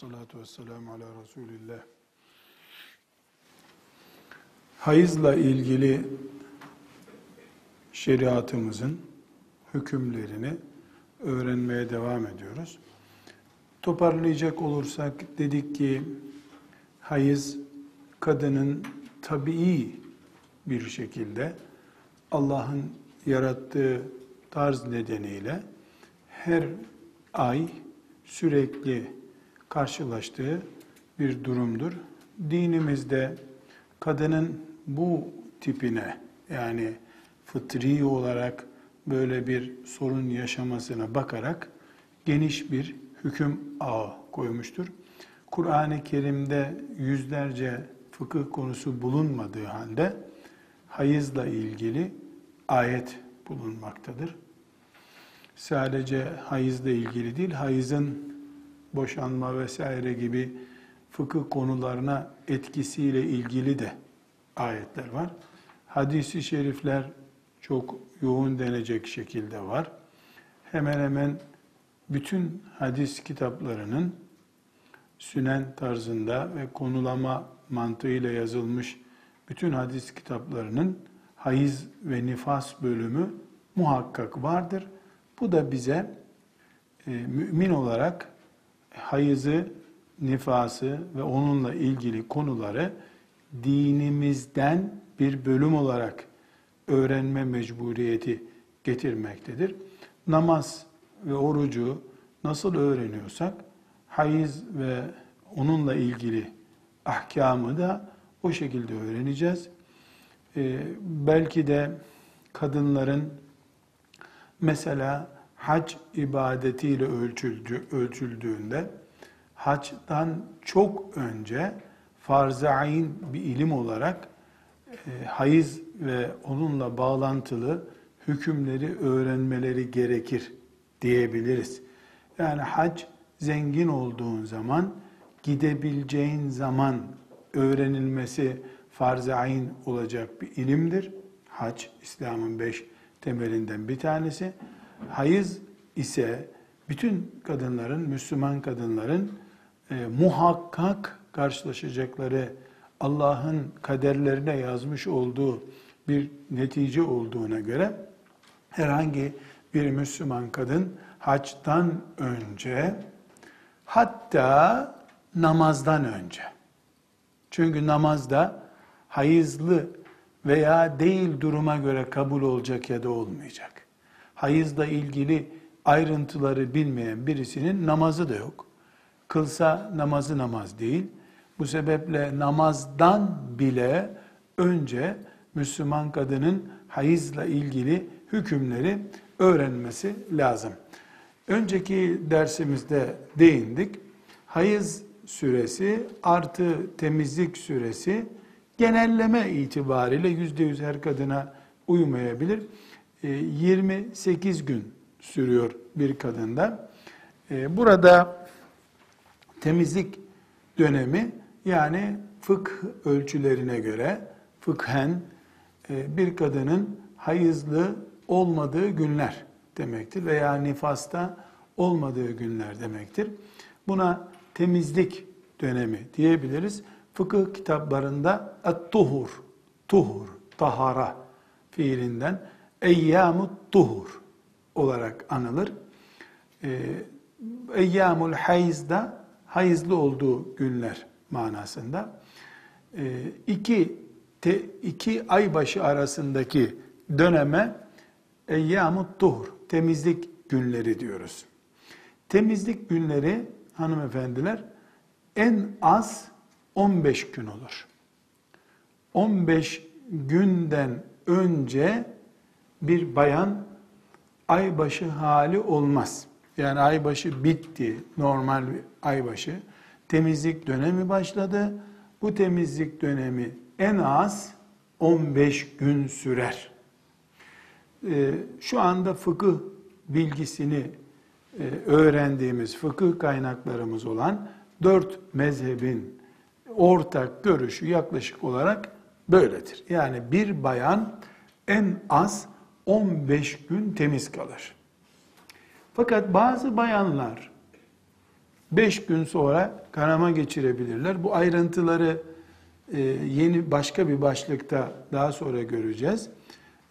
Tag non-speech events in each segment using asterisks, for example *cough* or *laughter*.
Salatu ve selamu ala Resulillah. Hayızla ilgili şeriatımızın hükümlerini öğrenmeye devam ediyoruz. Toparlayacak olursak dedik ki hayız kadının tabii bir şekilde Allah'ın yarattığı tarz nedeniyle her ay sürekli karşılaştığı bir durumdur. Dinimizde kadının bu tipine yani fıtri olarak böyle bir sorun yaşamasına bakarak geniş bir hüküm ağı koymuştur. Kur'an-ı Kerim'de yüzlerce fıkıh konusu bulunmadığı halde hayızla ilgili ayet bulunmaktadır sadece hayızla ilgili değil, hayızın boşanma vesaire gibi fıkıh konularına etkisiyle ilgili de ayetler var. Hadisi şerifler çok yoğun denecek şekilde var. Hemen hemen bütün hadis kitaplarının sünen tarzında ve konulama mantığıyla yazılmış bütün hadis kitaplarının hayız ve nifas bölümü muhakkak vardır. Bu da bize e, mümin olarak hayızı, nifası ve onunla ilgili konuları dinimizden bir bölüm olarak öğrenme mecburiyeti getirmektedir. Namaz ve orucu nasıl öğreniyorsak hayız ve onunla ilgili ahkamı da o şekilde öğreneceğiz. Ee, belki de kadınların Mesela hac ibadetiyle ölçüldü, ölçüldüğünde hacdan çok önce farz-ı ayn bir ilim olarak e, hayız ve onunla bağlantılı hükümleri öğrenmeleri gerekir diyebiliriz. Yani hac zengin olduğun zaman gidebileceğin zaman öğrenilmesi farz-ı ayn olacak bir ilimdir. Hac İslam'ın beş temelinden bir tanesi. Hayız ise bütün kadınların, Müslüman kadınların e, muhakkak karşılaşacakları Allah'ın kaderlerine yazmış olduğu bir netice olduğuna göre herhangi bir Müslüman kadın haçtan önce hatta namazdan önce çünkü namazda hayızlı veya değil duruma göre kabul olacak ya da olmayacak. Hayızla ilgili ayrıntıları bilmeyen birisinin namazı da yok. Kılsa namazı namaz değil. Bu sebeple namazdan bile önce Müslüman kadının hayızla ilgili hükümleri öğrenmesi lazım. Önceki dersimizde değindik. Hayız süresi artı temizlik süresi genelleme itibariyle yüzde yüz her kadına uymayabilir. 28 e, gün sürüyor bir kadında. E, burada temizlik dönemi yani fıkh ölçülerine göre fıkhen e, bir kadının hayızlı olmadığı günler demektir veya nifasta olmadığı günler demektir. Buna temizlik dönemi diyebiliriz fıkıh kitaplarında et-tuhur, tuhur, tahara fiilinden eyyamut tuhur olarak anılır. Ee, eyyamul hayz da hayızlı olduğu günler manasında. Ee, iki, te, iki ay başı arasındaki döneme eyyamut tuhur, temizlik günleri diyoruz. Temizlik günleri hanımefendiler en az 15 gün olur. 15 günden önce bir bayan aybaşı hali olmaz. Yani aybaşı bitti, normal bir aybaşı. Temizlik dönemi başladı. Bu temizlik dönemi en az 15 gün sürer. Ee, şu anda fıkıh bilgisini e, öğrendiğimiz fıkıh kaynaklarımız olan dört mezhebin ortak görüşü yaklaşık olarak böyledir. Yani bir bayan en az 15 gün temiz kalır. Fakat bazı bayanlar 5 gün sonra kanama geçirebilirler. Bu ayrıntıları e, yeni başka bir başlıkta daha sonra göreceğiz.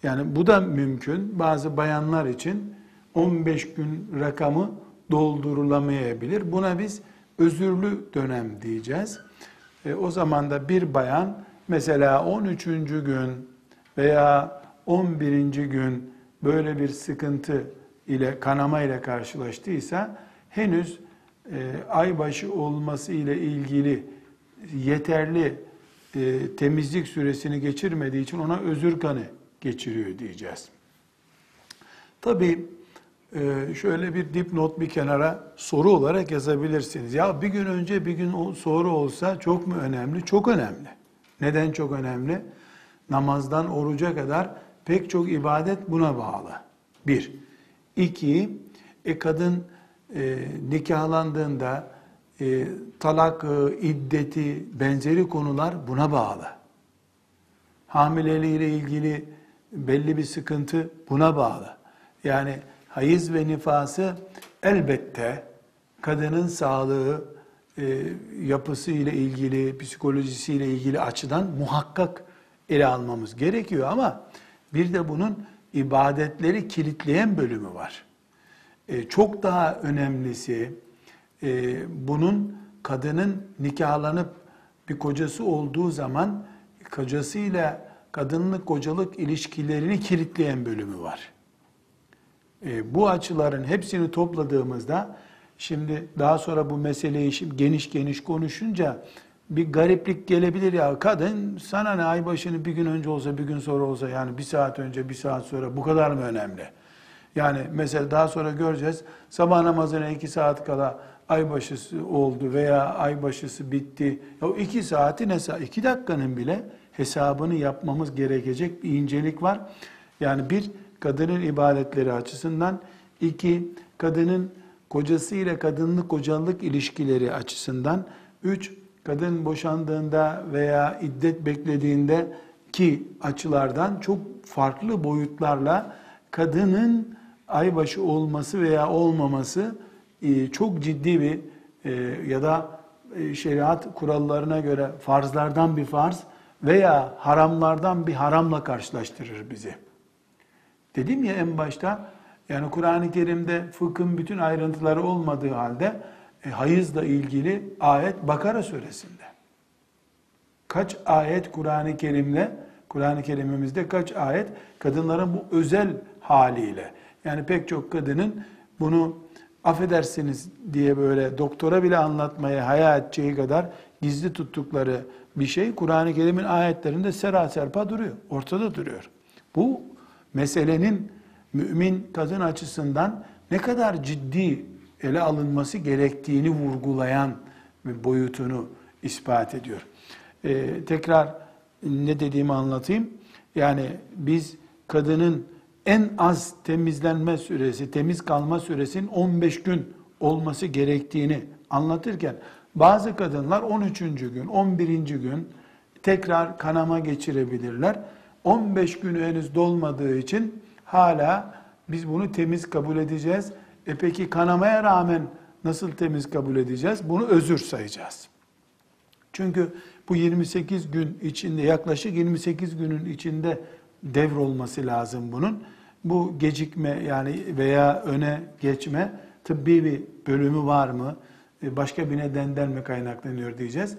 Yani bu da mümkün. Bazı bayanlar için 15 gün rakamı doldurulamayabilir. Buna biz özürlü dönem diyeceğiz. E, o zaman da bir bayan mesela 13. gün veya 11. gün böyle bir sıkıntı ile kanama ile karşılaştıysa henüz e, aybaşı olması ile ilgili yeterli e, temizlik süresini geçirmediği için ona özür kanı geçiriyor diyeceğiz. Tabi e, şöyle bir dipnot bir kenara soru olarak yazabilirsiniz. Ya bir gün önce bir gün sonra olsa çok mu önemli? Çok önemli. Neden çok önemli? Namazdan oruca kadar pek çok ibadet buna bağlı. Bir. İki, e, kadın e, nikahlandığında e, talak, e, iddeti, benzeri konular buna bağlı. Hamileliğiyle ilgili belli bir sıkıntı buna bağlı. Yani hayız ve nifası elbette kadının sağlığı, e, yapısı ile ilgili, psikolojisi ile ilgili açıdan muhakkak ele almamız gerekiyor ama bir de bunun ibadetleri kilitleyen bölümü var. E, çok daha önemlisi e, bunun kadının nikahlanıp bir kocası olduğu zaman kocasıyla kadınlık kocalık ilişkilerini kilitleyen bölümü var. E, bu açıların hepsini topladığımızda şimdi daha sonra bu meseleyi şimdi geniş geniş konuşunca bir gariplik gelebilir ya kadın sana ne ay başını bir gün önce olsa bir gün sonra olsa yani bir saat önce bir saat sonra bu kadar mı önemli? Yani mesela daha sonra göreceğiz sabah namazına iki saat kala aybaşısı oldu veya aybaşısı bitti. Ya iki saati ne iki dakikanın bile hesabını yapmamız gerekecek bir incelik var. Yani bir kadının ibadetleri açısından, iki kadının kocası ile kadınlık kocalık ilişkileri açısından, üç kadın boşandığında veya iddet beklediğinde ki açılardan çok farklı boyutlarla kadının aybaşı olması veya olmaması e, çok ciddi bir e, ya da e, şeriat kurallarına göre farzlardan bir farz veya haramlardan bir haramla karşılaştırır bizi. Dedim ya en başta yani Kur'an-ı Kerim'de fıkhın bütün ayrıntıları olmadığı halde e, hayızla ilgili ayet Bakara suresinde. Kaç ayet Kur'an-ı Kerim'le Kur'an-ı Kerim'imizde kaç ayet kadınların bu özel haliyle yani pek çok kadının bunu affedersiniz diye böyle doktora bile anlatmaya hayal edeceği kadar gizli tuttukları bir şey Kur'an-ı Kerim'in ayetlerinde seraserpa duruyor. Ortada duruyor. Bu meselenin mümin kadın açısından ne kadar ciddi ele alınması gerektiğini vurgulayan bir boyutunu ispat ediyor. Ee, tekrar ne dediğimi anlatayım. Yani biz kadının en az temizlenme süresi, temiz kalma süresinin 15 gün olması gerektiğini anlatırken bazı kadınlar 13. gün, 11. gün tekrar kanama geçirebilirler. 15 günü henüz dolmadığı için hala biz bunu temiz kabul edeceğiz. E peki kanamaya rağmen nasıl temiz kabul edeceğiz? Bunu özür sayacağız. Çünkü bu 28 gün içinde yaklaşık 28 günün içinde devrolması lazım bunun bu gecikme yani veya öne geçme tıbbi bir bölümü var mı? E, başka bir nedenden mi kaynaklanıyor diyeceğiz.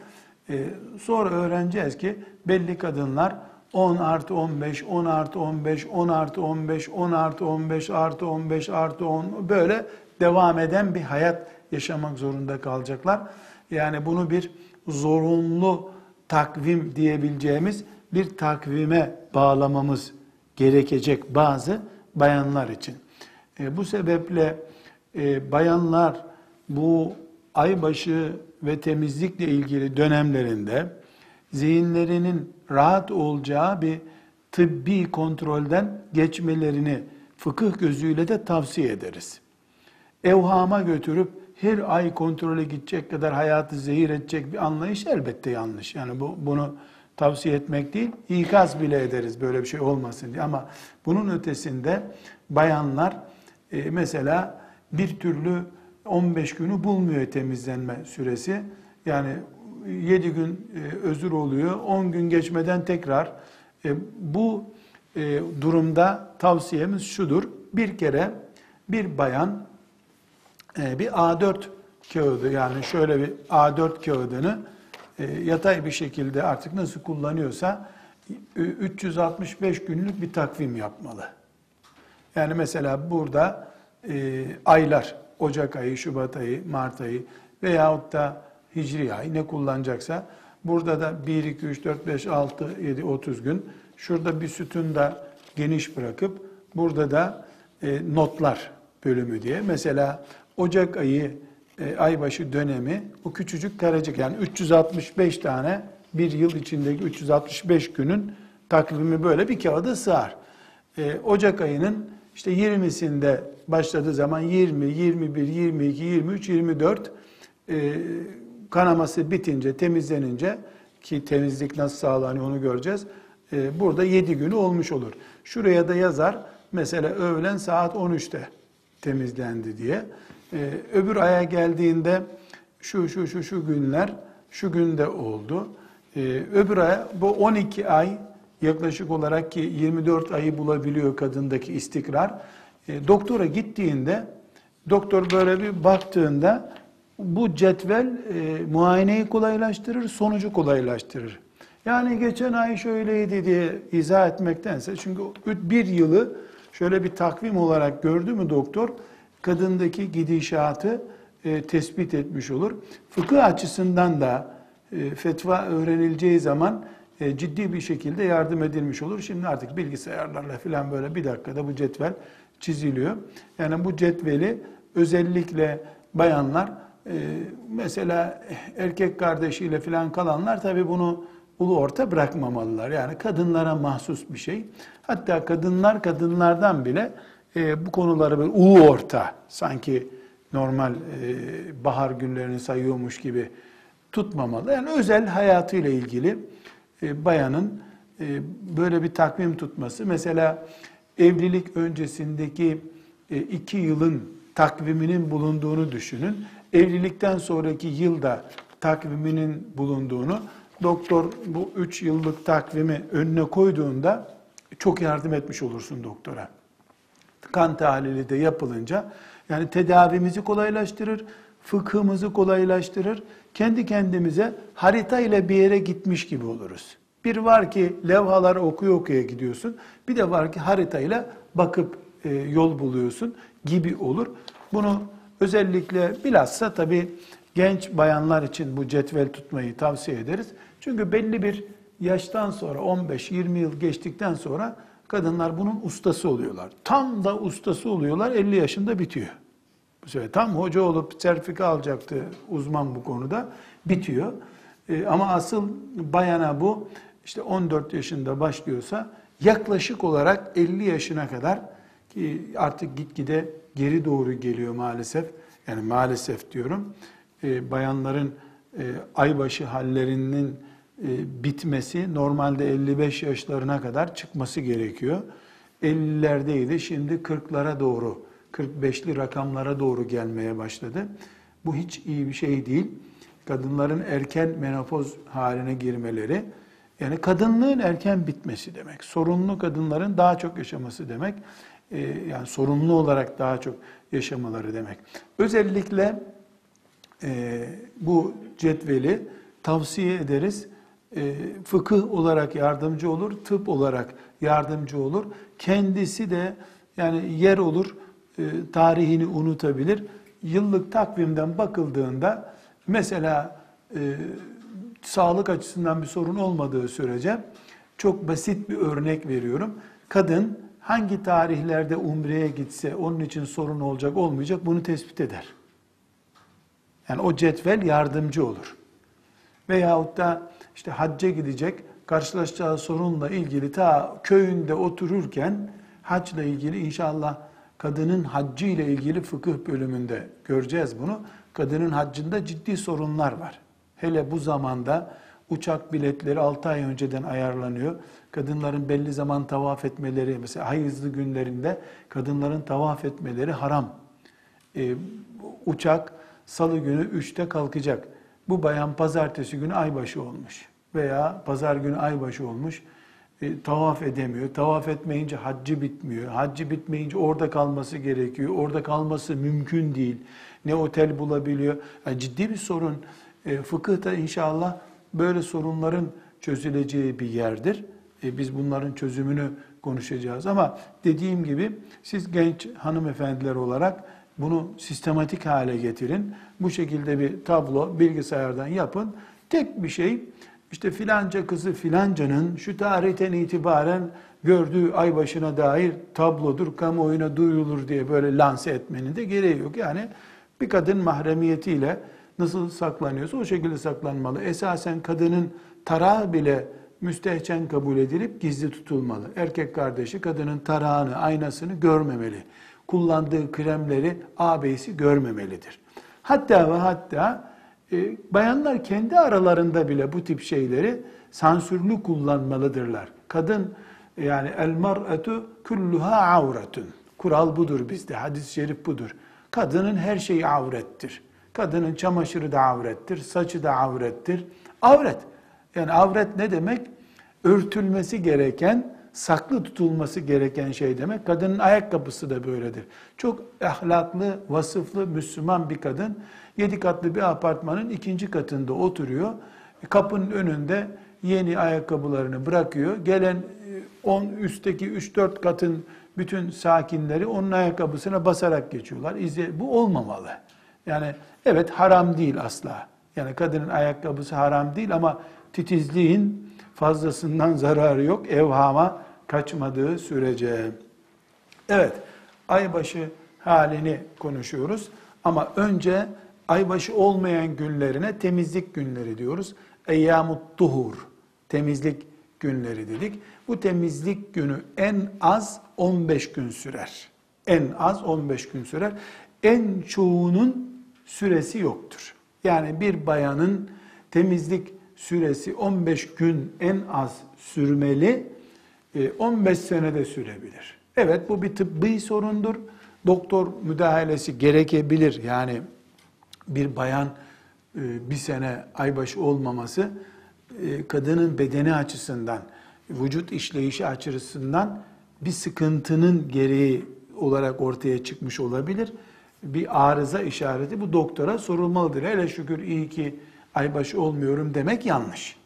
E, sonra öğreneceğiz ki belli kadınlar 10 artı 15, 10 artı 15, 10 artı 15, 10 artı 15 artı 15 artı 10 böyle devam eden bir hayat yaşamak zorunda kalacaklar. Yani bunu bir zorunlu takvim diyebileceğimiz bir takvime bağlamamız gerekecek bazı bayanlar için. E, bu sebeple e, bayanlar bu aybaşı ve temizlikle ilgili dönemlerinde zihinlerinin rahat olacağı bir tıbbi kontrolden geçmelerini fıkıh gözüyle de tavsiye ederiz. Evhama götürüp her ay kontrole gidecek kadar hayatı zehir edecek bir anlayış elbette yanlış. Yani bu bunu tavsiye etmek değil, ikaz bile ederiz böyle bir şey olmasın diye. Ama bunun ötesinde bayanlar e, mesela bir türlü 15 günü bulmuyor temizlenme süresi. Yani 7 gün e, özür oluyor. 10 gün geçmeden tekrar e, bu e, durumda tavsiyemiz şudur. Bir kere bir bayan bir A4 kağıdı yani şöyle bir A4 kağıdını yatay bir şekilde artık nasıl kullanıyorsa 365 günlük bir takvim yapmalı. Yani mesela burada aylar, Ocak ayı, Şubat ayı, Mart ayı veyahut da Hicri ay ne kullanacaksa burada da 1, 2, 3, 4, 5, 6, 7, 30 gün. Şurada bir sütun da geniş bırakıp burada da e, notlar bölümü diye. Mesela Ocak ayı e, aybaşı dönemi o küçücük karecik yani 365 tane bir yıl içindeki 365 günün takvimi böyle bir kağıda sığar. E, Ocak ayının işte 20'sinde başladığı zaman 20, 21, 22, 23, 24 e, kanaması bitince, temizlenince ki temizlik nasıl sağlanıyor onu göreceğiz. E, burada 7 günü olmuş olur. Şuraya da yazar mesela öğlen saat 13'te temizlendi diye. E, öbür aya geldiğinde şu şu şu şu günler şu günde oldu. E, öbür aya bu 12 ay yaklaşık olarak ki 24 ayı bulabiliyor kadındaki istikrar. E, doktora gittiğinde doktor böyle bir baktığında bu cetvel e, muayeneyi kolaylaştırır, sonucu kolaylaştırır. Yani geçen ay şöyleydi diye izah etmektense çünkü bir yılı şöyle bir takvim olarak gördü mü doktor kadındaki gidişatı e, tespit etmiş olur. Fıkıh açısından da e, fetva öğrenileceği zaman e, ciddi bir şekilde yardım edilmiş olur. Şimdi artık bilgisayarlarla falan böyle bir dakikada bu cetvel çiziliyor. Yani bu cetveli özellikle bayanlar e, mesela erkek kardeşiyle falan kalanlar tabi bunu ulu orta bırakmamalılar. Yani kadınlara mahsus bir şey. Hatta kadınlar kadınlardan bile e, bu konuları böyle ulu orta sanki normal bahar günlerini sayıyormuş gibi tutmamalı. Yani özel hayatıyla ilgili e, bayanın e, böyle bir takvim tutması. Mesela evlilik öncesindeki e, iki yılın takviminin bulunduğunu düşünün. Evlilikten sonraki yılda takviminin bulunduğunu doktor bu üç yıllık takvimi önüne koyduğunda çok yardım etmiş olursun doktora. Kan tahlili de yapılınca yani tedavimizi kolaylaştırır, fıkhımızı kolaylaştırır. Kendi kendimize harita ile bir yere gitmiş gibi oluruz. Bir var ki levhalar okuya okuya gidiyorsun. Bir de var ki haritayla bakıp e, yol buluyorsun gibi olur. Bunu özellikle bilhassa tabii genç bayanlar için bu cetvel tutmayı tavsiye ederiz. Çünkü belli bir yaştan sonra 15-20 yıl geçtikten sonra kadınlar bunun ustası oluyorlar. Tam da ustası oluyorlar 50 yaşında bitiyor. Bu sefer tam hoca olup sertifika alacaktı uzman bu konuda. Bitiyor. E, ama asıl bayana bu işte 14 yaşında başlıyorsa yaklaşık olarak 50 yaşına kadar ki artık gitgide geri doğru geliyor maalesef. Yani maalesef diyorum. E, bayanların e, aybaşı hallerinin e, bitmesi normalde 55 yaşlarına kadar çıkması gerekiyor. 50'lerdeydi şimdi 40'lara doğru 45'li rakamlara doğru gelmeye başladı. Bu hiç iyi bir şey değil. Kadınların erken menopoz haline girmeleri, yani kadınlığın erken bitmesi demek. Sorunlu kadınların daha çok yaşaması demek. Ee, yani sorunlu olarak daha çok yaşamaları demek. Özellikle e, bu cetveli tavsiye ederiz. E, fıkıh olarak yardımcı olur, tıp olarak yardımcı olur. Kendisi de yani yer olur e, tarihini unutabilir. Yıllık takvimden bakıldığında mesela e, sağlık açısından bir sorun olmadığı sürece çok basit bir örnek veriyorum. Kadın hangi tarihlerde umreye gitse onun için sorun olacak olmayacak bunu tespit eder. Yani o cetvel yardımcı olur. Veyahut da işte hacca gidecek karşılaşacağı sorunla ilgili ta köyünde otururken hacla ilgili inşallah kadının haccı ile ilgili fıkıh bölümünde göreceğiz bunu. Kadının haccında ciddi sorunlar var. Hele bu zamanda uçak biletleri 6 ay önceden ayarlanıyor. Kadınların belli zaman tavaf etmeleri, mesela hayızlı günlerinde kadınların tavaf etmeleri haram. e, uçak salı günü 3'te kalkacak. Bu bayan pazartesi günü aybaşı olmuş veya pazar günü aybaşı olmuş. E, tavaf edemiyor. Tavaf etmeyince haccı bitmiyor. Haccı bitmeyince orada kalması gerekiyor. Orada kalması mümkün değil. Ne otel bulabiliyor. Yani ciddi bir sorun. E, fıkıhta inşallah böyle sorunların çözüleceği bir yerdir. E, biz bunların çözümünü konuşacağız ama dediğim gibi siz genç hanımefendiler olarak bunu sistematik hale getirin. Bu şekilde bir tablo bilgisayardan yapın. Tek bir şey işte filanca kızı filancanın şu tarihten itibaren gördüğü ay başına dair tablodur, kamuoyuna duyulur diye böyle lanse etmenin de gereği yok. Yani bir kadın mahremiyetiyle nasıl saklanıyorsa o şekilde saklanmalı. Esasen kadının tarağı bile müstehcen kabul edilip gizli tutulmalı. Erkek kardeşi kadının tarağını, aynasını görmemeli. Kullandığı kremleri ağabeyisi görmemelidir. Hatta ve hatta e, bayanlar kendi aralarında bile bu tip şeyleri sansürlü kullanmalıdırlar. Kadın yani el mar'atu kulluha avretun. Kural budur bizde. Hadis-i şerif budur. Kadının her şeyi avrettir. Kadının çamaşırı da avrettir, saçı da avrettir. Avret. Yani avret ne demek? Örtülmesi gereken, saklı tutulması gereken şey demek. Kadının ayakkabısı da böyledir. Çok ahlaklı, vasıflı, Müslüman bir kadın yedi katlı bir apartmanın ikinci katında oturuyor. Kapının önünde yeni ayakkabılarını bırakıyor. Gelen 10 e, üstteki 3-4 katın bütün sakinleri onun ayakkabısına basarak geçiyorlar. İzle, bu olmamalı. Yani evet haram değil asla. Yani kadının ayakkabısı haram değil ama titizliğin fazlasından *laughs* zararı yok. Evhama kaçmadığı sürece. Evet, aybaşı halini konuşuyoruz. Ama önce aybaşı olmayan günlerine temizlik günleri diyoruz. Eyyamut duhur, temizlik günleri dedik. Bu temizlik günü en az 15 gün sürer. En az 15 gün sürer. En çoğunun süresi yoktur. Yani bir bayanın temizlik süresi 15 gün en az sürmeli, 15 e, senede sürebilir. Evet bu bir tıbbi sorundur. Doktor müdahalesi gerekebilir. Yani bir bayan e, bir sene aybaşı olmaması e, kadının bedeni açısından, vücut işleyişi açısından bir sıkıntının gereği olarak ortaya çıkmış olabilir. Bir arıza işareti bu doktora sorulmalıdır. Hele şükür iyi ki aybaşı olmuyorum demek yanlış.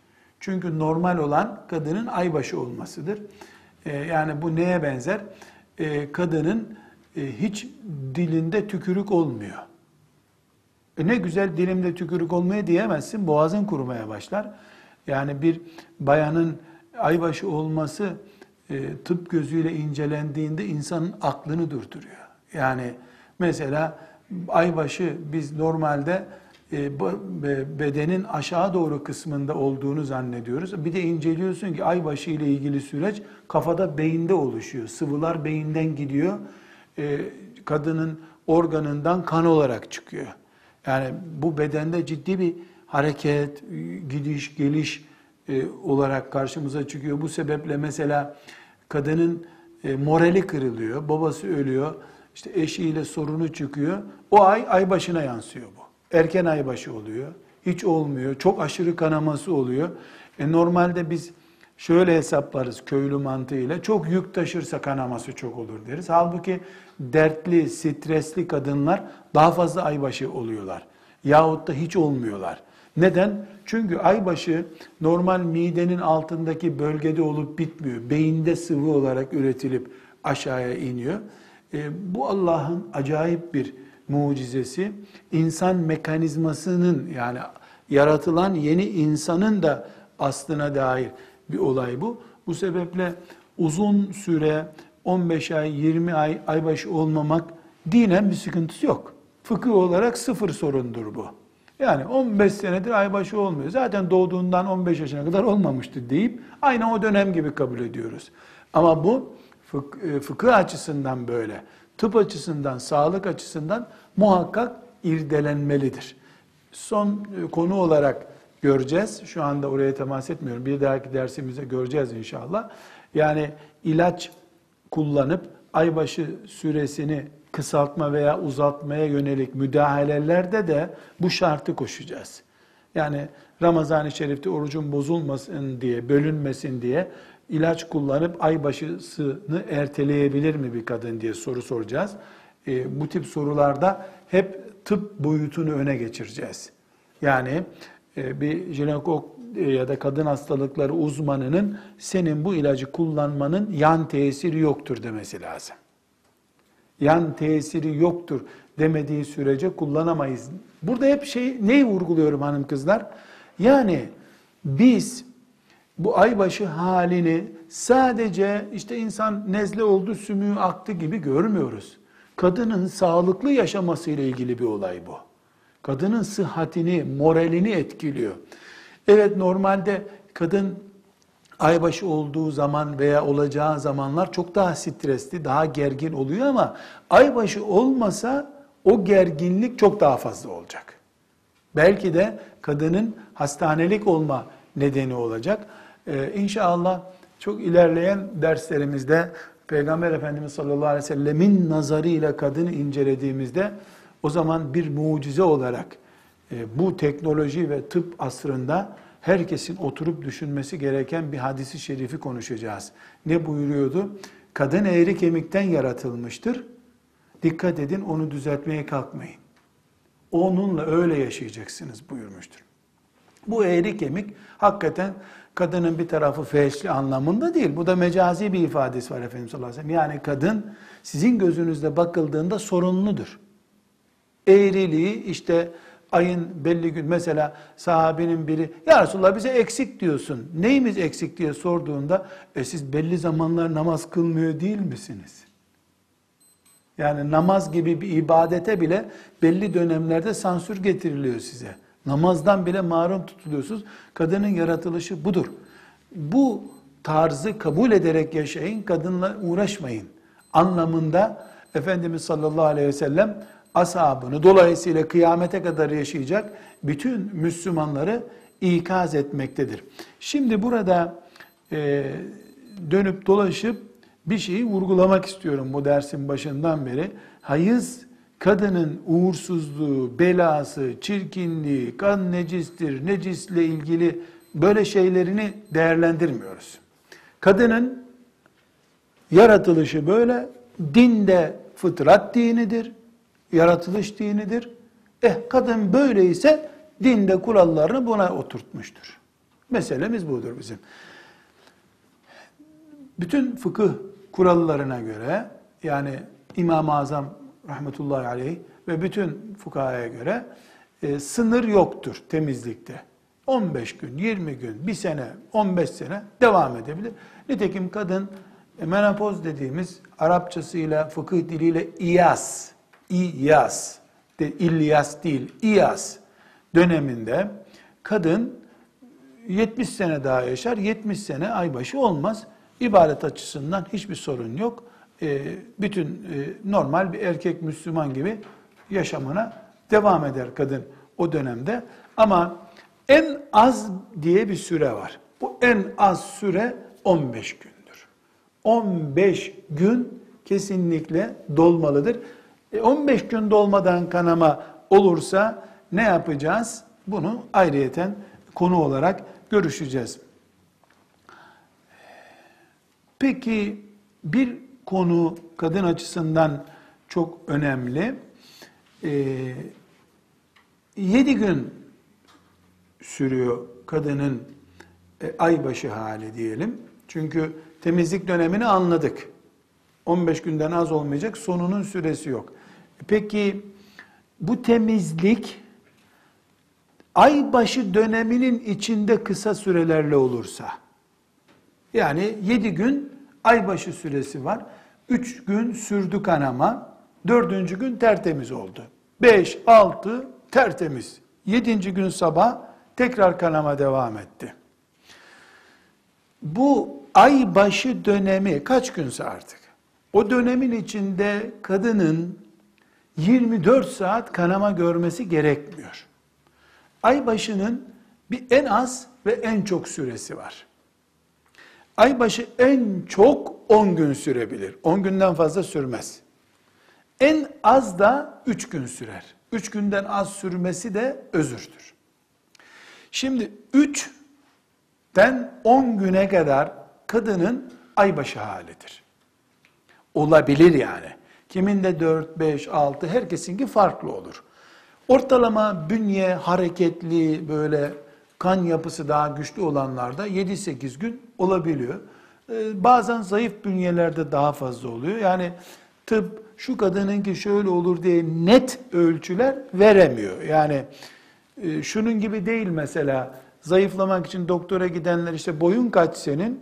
Çünkü normal olan kadının aybaşı olmasıdır. Ee, yani bu neye benzer? Ee, kadının e, hiç dilinde tükürük olmuyor. E ne güzel dilimde tükürük olmaya diyemezsin, boğazın kurumaya başlar. Yani bir bayanın aybaşı olması e, tıp gözüyle incelendiğinde insanın aklını durduruyor. Yani mesela aybaşı biz normalde e, bedenin aşağı doğru kısmında olduğunu zannediyoruz. Bir de inceliyorsun ki aybaşı ile ilgili süreç kafada beyinde oluşuyor. Sıvılar beyinden gidiyor. E, kadının organından kan olarak çıkıyor. Yani bu bedende ciddi bir hareket, gidiş, geliş e, olarak karşımıza çıkıyor. Bu sebeple mesela kadının morali kırılıyor, babası ölüyor, işte eşiyle sorunu çıkıyor. O ay ay başına yansıyor bu erken aybaşı oluyor. Hiç olmuyor. Çok aşırı kanaması oluyor. E normalde biz şöyle hesaplarız köylü mantığıyla. Çok yük taşırsa kanaması çok olur deriz. Halbuki dertli, stresli kadınlar daha fazla aybaşı oluyorlar. Yahut da hiç olmuyorlar. Neden? Çünkü aybaşı normal midenin altındaki bölgede olup bitmiyor. Beyinde sıvı olarak üretilip aşağıya iniyor. E, bu Allah'ın acayip bir mucizesi insan mekanizmasının yani yaratılan yeni insanın da aslına dair bir olay bu. Bu sebeple uzun süre 15 ay, 20 ay aybaşı olmamak dinen bir sıkıntısı yok. Fıkıh olarak sıfır sorundur bu. Yani 15 senedir aybaşı olmuyor. Zaten doğduğundan 15 yaşına kadar olmamıştı deyip aynı o dönem gibi kabul ediyoruz. Ama bu e, fıkıh açısından böyle tıp açısından, sağlık açısından muhakkak irdelenmelidir. Son e, konu olarak göreceğiz. Şu anda oraya temas etmiyorum. Bir dahaki dersimizde göreceğiz inşallah. Yani ilaç kullanıp aybaşı süresini kısaltma veya uzatmaya yönelik müdahalelerde de bu şartı koşacağız. Yani Ramazan-ı Şerif'te orucun bozulmasın diye, bölünmesin diye ilaç kullanıp aybaşısını erteleyebilir mi bir kadın diye soru soracağız. E, bu tip sorularda hep tıp boyutunu öne geçireceğiz. Yani e, bir jinekolog e, ya da kadın hastalıkları uzmanının senin bu ilacı kullanmanın yan tesiri yoktur demesi lazım. Yan tesiri yoktur demediği sürece kullanamayız. Burada hep şey neyi vurguluyorum hanım kızlar? Yani biz bu aybaşı halini sadece işte insan nezle oldu, sümüğü aktı gibi görmüyoruz. Kadının sağlıklı yaşaması ile ilgili bir olay bu. Kadının sıhhatini, moralini etkiliyor. Evet normalde kadın aybaşı olduğu zaman veya olacağı zamanlar çok daha stresli, daha gergin oluyor ama aybaşı olmasa o gerginlik çok daha fazla olacak. Belki de kadının hastanelik olma nedeni olacak. Ee, inşallah çok ilerleyen derslerimizde Peygamber Efendimiz sallallahu aleyhi ve sellemin nazarıyla kadını incelediğimizde o zaman bir mucize olarak e, bu teknoloji ve tıp asrında herkesin oturup düşünmesi gereken bir hadisi şerifi konuşacağız. Ne buyuruyordu? Kadın eğri kemikten yaratılmıştır. Dikkat edin onu düzeltmeye kalkmayın. Onunla öyle yaşayacaksınız buyurmuştur. Bu eğri kemik hakikaten kadının bir tarafı feşli anlamında değil. Bu da mecazi bir ifadesi var Efendimiz sallallahu aleyhi ve sellem. Yani kadın sizin gözünüzde bakıldığında sorunludur. Eğriliği işte ayın belli gün mesela sahabenin biri ya Resulullah bize eksik diyorsun. Neyimiz eksik diye sorduğunda e siz belli zamanlar namaz kılmıyor değil misiniz? Yani namaz gibi bir ibadete bile belli dönemlerde sansür getiriliyor size. Namazdan bile mahrum tutuluyorsunuz. Kadının yaratılışı budur. Bu tarzı kabul ederek yaşayın, kadınla uğraşmayın anlamında Efendimiz sallallahu aleyhi ve sellem ashabını dolayısıyla kıyamete kadar yaşayacak bütün Müslümanları ikaz etmektedir. Şimdi burada e, dönüp dolaşıp bir şeyi vurgulamak istiyorum bu dersin başından beri. Hayız kadının uğursuzluğu, belası, çirkinliği, kan necistir, necisle ilgili böyle şeylerini değerlendirmiyoruz. Kadının yaratılışı böyle, dinde fıtrat dinidir, yaratılış dinidir. Eh kadın böyleyse dinde kurallarını buna oturtmuştur. Meselemiz budur bizim. Bütün fıkıh kurallarına göre yani İmam-ı Azam rahmetullahi aleyh ve bütün fukahaya göre e, sınır yoktur temizlikte. 15 gün, 20 gün, 1 sene, 15 sene devam edebilir. Nitekim kadın e, menopoz dediğimiz Arapçasıyla, fıkıh diliyle iyas, iyas, de, İlyas değil, iyas döneminde kadın 70 sene daha yaşar, 70 sene aybaşı olmaz. İbadet açısından hiçbir sorun yok. E, bütün e, normal bir erkek Müslüman gibi yaşamına devam eder kadın o dönemde. Ama en az diye bir süre var. Bu en az süre 15 gündür. 15 gün kesinlikle dolmalıdır. 15 e, gün dolmadan kanama olursa ne yapacağız? Bunu ayrıyeten konu olarak görüşeceğiz. Peki bir konu kadın açısından çok önemli. Ee, 7 gün sürüyor kadının e, aybaşı hali diyelim. Çünkü temizlik dönemini anladık. 15 günden az olmayacak, sonunun süresi yok. Peki bu temizlik aybaşı döneminin içinde kısa sürelerle olursa, yani 7 gün aybaşı süresi var. 3 gün sürdü kanama, 4. gün tertemiz oldu. 5, 6 tertemiz. 7. gün sabah tekrar kanama devam etti. Bu aybaşı dönemi kaç günse artık. O dönemin içinde kadının 24 saat kanama görmesi gerekmiyor. Aybaşının bir en az ve en çok süresi var. Aybaşı en çok 10 gün sürebilir. 10 günden fazla sürmez. En az da 3 gün sürer. 3 günden az sürmesi de özürdür. Şimdi 3'ten 10 güne kadar kadının aybaşı halidir. Olabilir yani. Kiminde 4, 5, 6 herkesinki farklı olur. Ortalama bünye hareketli böyle kan yapısı daha güçlü olanlarda 7-8 gün olabiliyor. Ee, bazen zayıf bünyelerde daha fazla oluyor. Yani tıp şu kadınınki şöyle olur diye net ölçüler veremiyor. Yani e, şunun gibi değil mesela zayıflamak için doktora gidenler işte boyun kaç senin?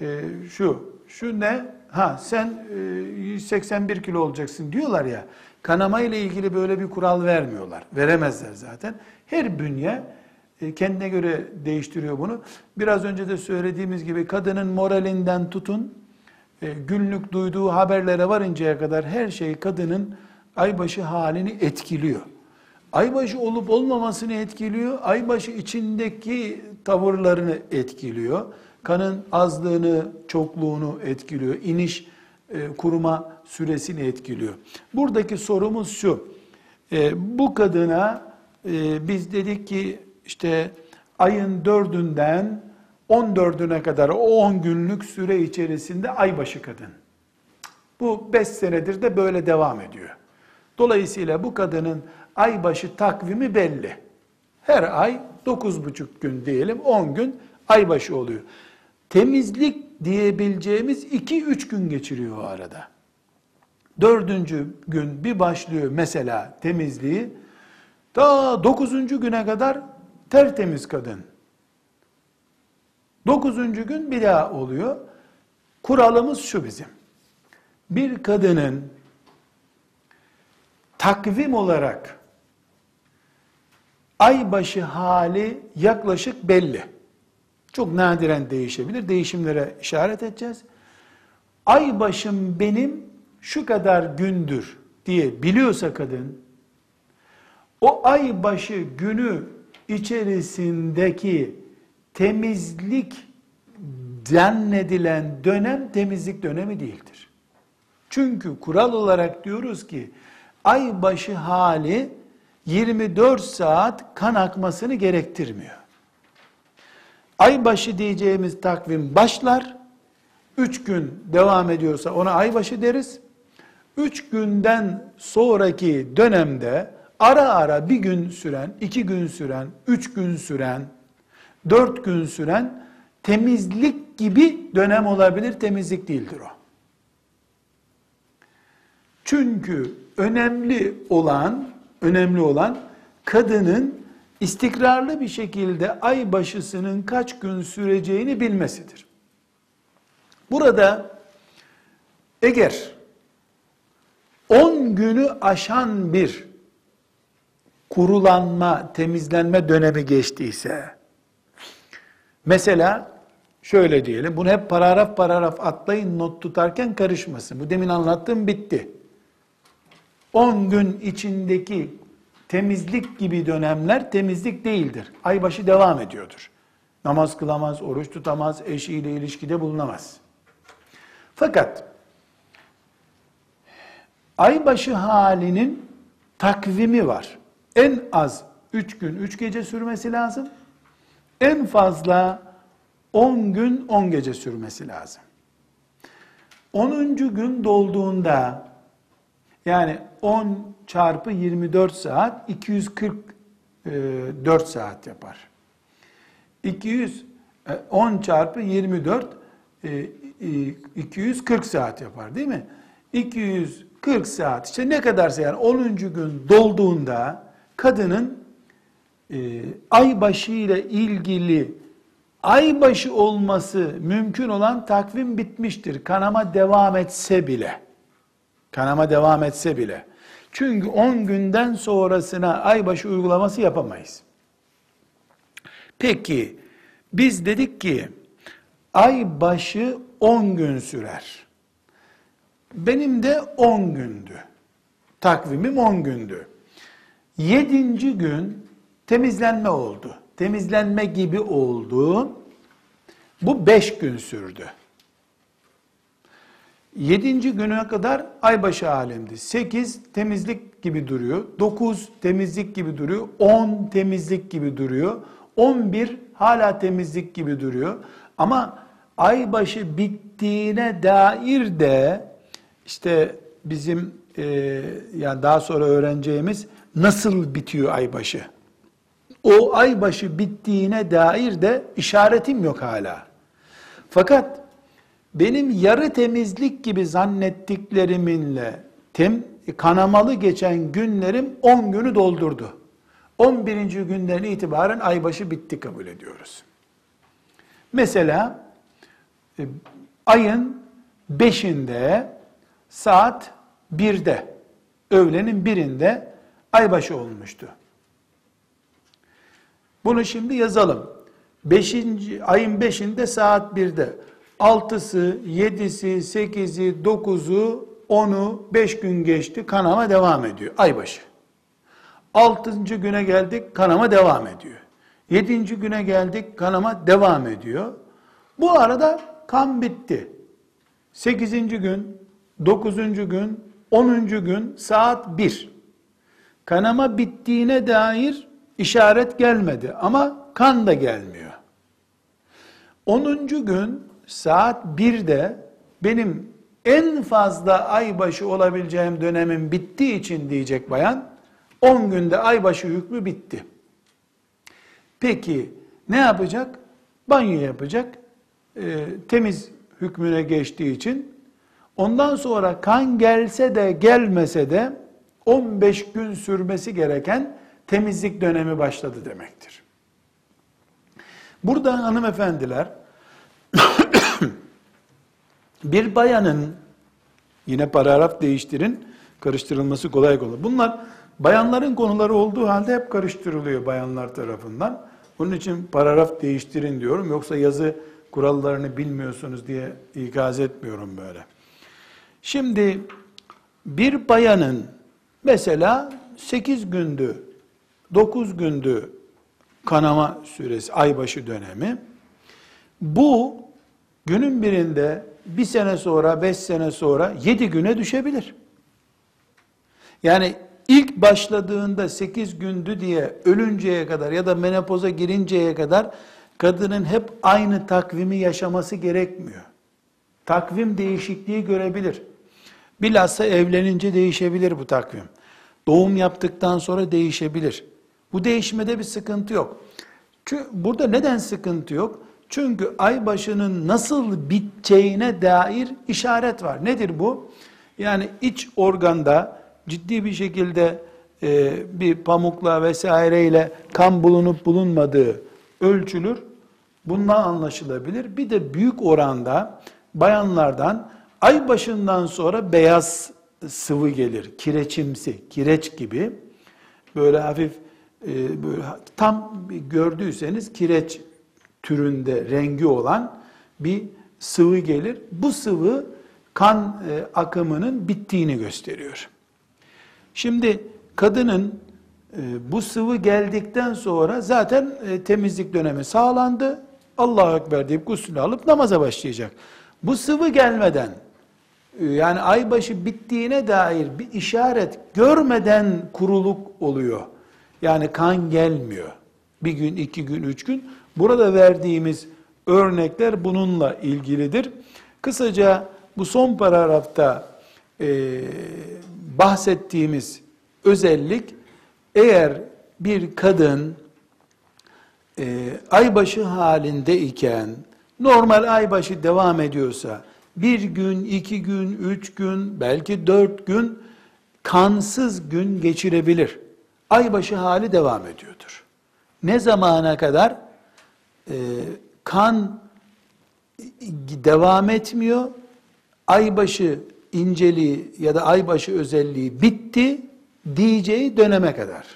E, şu, şu ne? Ha sen e, 181 kilo olacaksın diyorlar ya. Kanama ile ilgili böyle bir kural vermiyorlar. Veremezler zaten. Her bünye kendine göre değiştiriyor bunu. Biraz önce de söylediğimiz gibi kadının moralinden tutun, e, günlük duyduğu haberlere varıncaya kadar her şey kadının aybaşı halini etkiliyor. Aybaşı olup olmamasını etkiliyor, aybaşı içindeki tavırlarını etkiliyor. Kanın azlığını, çokluğunu etkiliyor. iniş, e, kuruma süresini etkiliyor. Buradaki sorumuz şu, bu kadına biz dedik ki işte ayın dördünden 14'üne kadar o 10 günlük süre içerisinde aybaşı kadın. Bu 5 senedir de böyle devam ediyor. Dolayısıyla bu kadının aybaşı takvimi belli. Her ay 9,5 gün diyelim 10 gün aybaşı oluyor. Temizlik diyebileceğimiz 2-3 gün geçiriyor o arada. Dördüncü gün bir başlıyor mesela temizliği. Daha dokuzuncu güne kadar tertemiz kadın. Dokuzuncu gün bir daha oluyor. Kuralımız şu bizim. Bir kadının takvim olarak aybaşı hali yaklaşık belli. Çok nadiren değişebilir. Değişimlere işaret edeceğiz. Aybaşım benim şu kadar gündür diye biliyorsa kadın, o aybaşı günü içerisindeki temizlik zannedilen dönem temizlik dönemi değildir. Çünkü kural olarak diyoruz ki ay başı hali 24 saat kan akmasını gerektirmiyor. Ay başı diyeceğimiz takvim başlar. 3 gün devam ediyorsa ona ay başı deriz. 3 günden sonraki dönemde ara ara bir gün süren, iki gün süren, üç gün süren, dört gün süren temizlik gibi dönem olabilir, temizlik değildir o. Çünkü önemli olan, önemli olan kadının istikrarlı bir şekilde ay başısının kaç gün süreceğini bilmesidir. Burada eğer 10 günü aşan bir kurulanma, temizlenme dönemi geçtiyse, mesela şöyle diyelim, bunu hep paragraf paragraf atlayın, not tutarken karışmasın. Bu demin anlattığım bitti. 10 gün içindeki temizlik gibi dönemler temizlik değildir. Aybaşı devam ediyordur. Namaz kılamaz, oruç tutamaz, eşiyle ilişkide bulunamaz. Fakat aybaşı halinin takvimi var en az 3 gün 3 gece sürmesi lazım. En fazla 10 gün 10 gece sürmesi lazım. 10. gün dolduğunda yani 10 çarpı 24 saat 244 saat yapar. 200 10 çarpı 24 240 saat yapar değil mi? 240 saat işte ne kadarsa yani 10. gün dolduğunda kadının e, aybaşı ile ilgili aybaşı olması mümkün olan takvim bitmiştir. Kanama devam etse bile. Kanama devam etse bile. Çünkü 10 günden sonrasına aybaşı uygulaması yapamayız. Peki biz dedik ki aybaşı 10 gün sürer. Benim de 10 gündü. Takvimim 10 gündü. Yedinci gün temizlenme oldu. Temizlenme gibi oldu. Bu beş gün sürdü. Yedinci güne kadar aybaşı alemdi. Sekiz temizlik gibi duruyor. Dokuz temizlik gibi duruyor. On temizlik gibi duruyor. On bir hala temizlik gibi duruyor. Ama aybaşı bittiğine dair de işte bizim e, yani daha sonra öğreneceğimiz nasıl bitiyor aybaşı? O aybaşı bittiğine dair de işaretim yok hala. Fakat benim yarı temizlik gibi zannettikleriminle tem, kanamalı geçen günlerim 10 günü doldurdu. 11. günden itibaren aybaşı bitti kabul ediyoruz. Mesela e, ayın 5'inde saat 1'de öğlenin birinde aybaşı olmuştu. Bunu şimdi yazalım. Beşinci, ayın beşinde saat birde. Altısı, yedisi, sekizi, dokuzu, onu, beş gün geçti, kanama devam ediyor. Aybaşı. Altıncı güne geldik, kanama devam ediyor. Yedinci güne geldik, kanama devam ediyor. Bu arada kan bitti. Sekizinci gün, dokuzuncu gün, onuncu gün saat bir. Kanama bittiğine dair işaret gelmedi ama kan da gelmiyor. 10. gün saat 1'de benim en fazla aybaşı olabileceğim dönemin bittiği için diyecek bayan 10 günde aybaşı hükmü bitti. Peki ne yapacak? Banyo yapacak. E, temiz hükmüne geçtiği için ondan sonra kan gelse de gelmese de 15 gün sürmesi gereken temizlik dönemi başladı demektir. Burada hanımefendiler *coughs* bir bayanın yine paragraf değiştirin karıştırılması kolay kolay. Bunlar bayanların konuları olduğu halde hep karıştırılıyor bayanlar tarafından. Bunun için paragraf değiştirin diyorum. Yoksa yazı kurallarını bilmiyorsunuz diye ikaz etmiyorum böyle. Şimdi bir bayanın mesela 8 gündü 9 gündü kanama süresi, aybaşı dönemi. Bu günün birinde bir sene sonra, beş sene sonra yedi güne düşebilir. Yani ilk başladığında sekiz gündü diye ölünceye kadar ya da menopoza girinceye kadar kadının hep aynı takvimi yaşaması gerekmiyor. Takvim değişikliği görebilir. Bilhassa evlenince değişebilir bu takvim. Doğum yaptıktan sonra değişebilir. Bu değişmede bir sıkıntı yok. Çünkü burada neden sıkıntı yok? Çünkü ay başının nasıl biteceğine dair işaret var. Nedir bu? Yani iç organda ciddi bir şekilde e, bir pamukla vesaireyle kan bulunup bulunmadığı ölçülür. Bundan anlaşılabilir. Bir de büyük oranda bayanlardan ay başından sonra beyaz sıvı gelir. Kireçimsi, kireç gibi böyle hafif e, böyle tam gördüyseniz kireç türünde rengi olan bir sıvı gelir. Bu sıvı kan e, akımının bittiğini gösteriyor. Şimdi kadının e, bu sıvı geldikten sonra zaten temizlik dönemi sağlandı. Allahu Ekber deyip gusül alıp namaza başlayacak. Bu sıvı gelmeden yani aybaşı bittiğine dair bir işaret görmeden kuruluk oluyor. Yani kan gelmiyor. Bir gün, iki gün, üç gün. Burada verdiğimiz örnekler bununla ilgilidir. Kısaca bu son paragrafta e, bahsettiğimiz özellik eğer bir kadın e, aybaşı halinde iken normal aybaşı devam ediyorsa bir gün, iki gün, üç gün, belki dört gün kansız gün geçirebilir aybaşı hali devam ediyordur. Ne zamana kadar? Ee, kan devam etmiyor, aybaşı inceliği ya da aybaşı özelliği bitti diyeceği döneme kadar.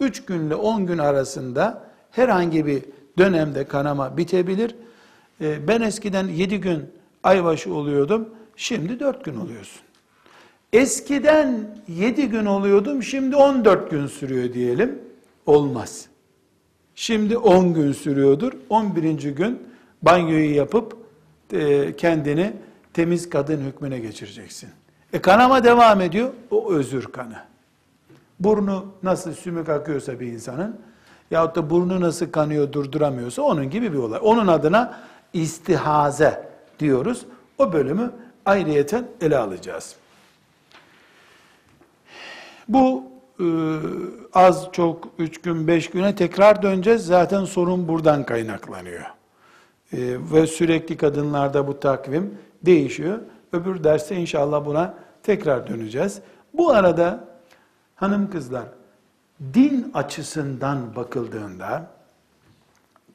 Üç günle on gün arasında herhangi bir dönemde kanama bitebilir. Ee, ben eskiden yedi gün aybaşı oluyordum, şimdi dört gün oluyorsun. Eskiden 7 gün oluyordum, şimdi 14 gün sürüyor diyelim. Olmaz. Şimdi 10 gün sürüyordur. 11. gün banyoyu yapıp e, kendini temiz kadın hükmüne geçireceksin. E kanama devam ediyor, o özür kanı. Burnu nasıl sümük akıyorsa bir insanın, yahut da burnu nasıl kanıyor durduramıyorsa onun gibi bir olay. Onun adına istihaze diyoruz. O bölümü ayrıyeten ele alacağız. Bu e, az çok üç gün beş güne tekrar döneceğiz. Zaten sorun buradan kaynaklanıyor. E, ve sürekli kadınlarda bu takvim değişiyor. Öbür derste inşallah buna tekrar döneceğiz. Bu arada hanım kızlar din açısından bakıldığında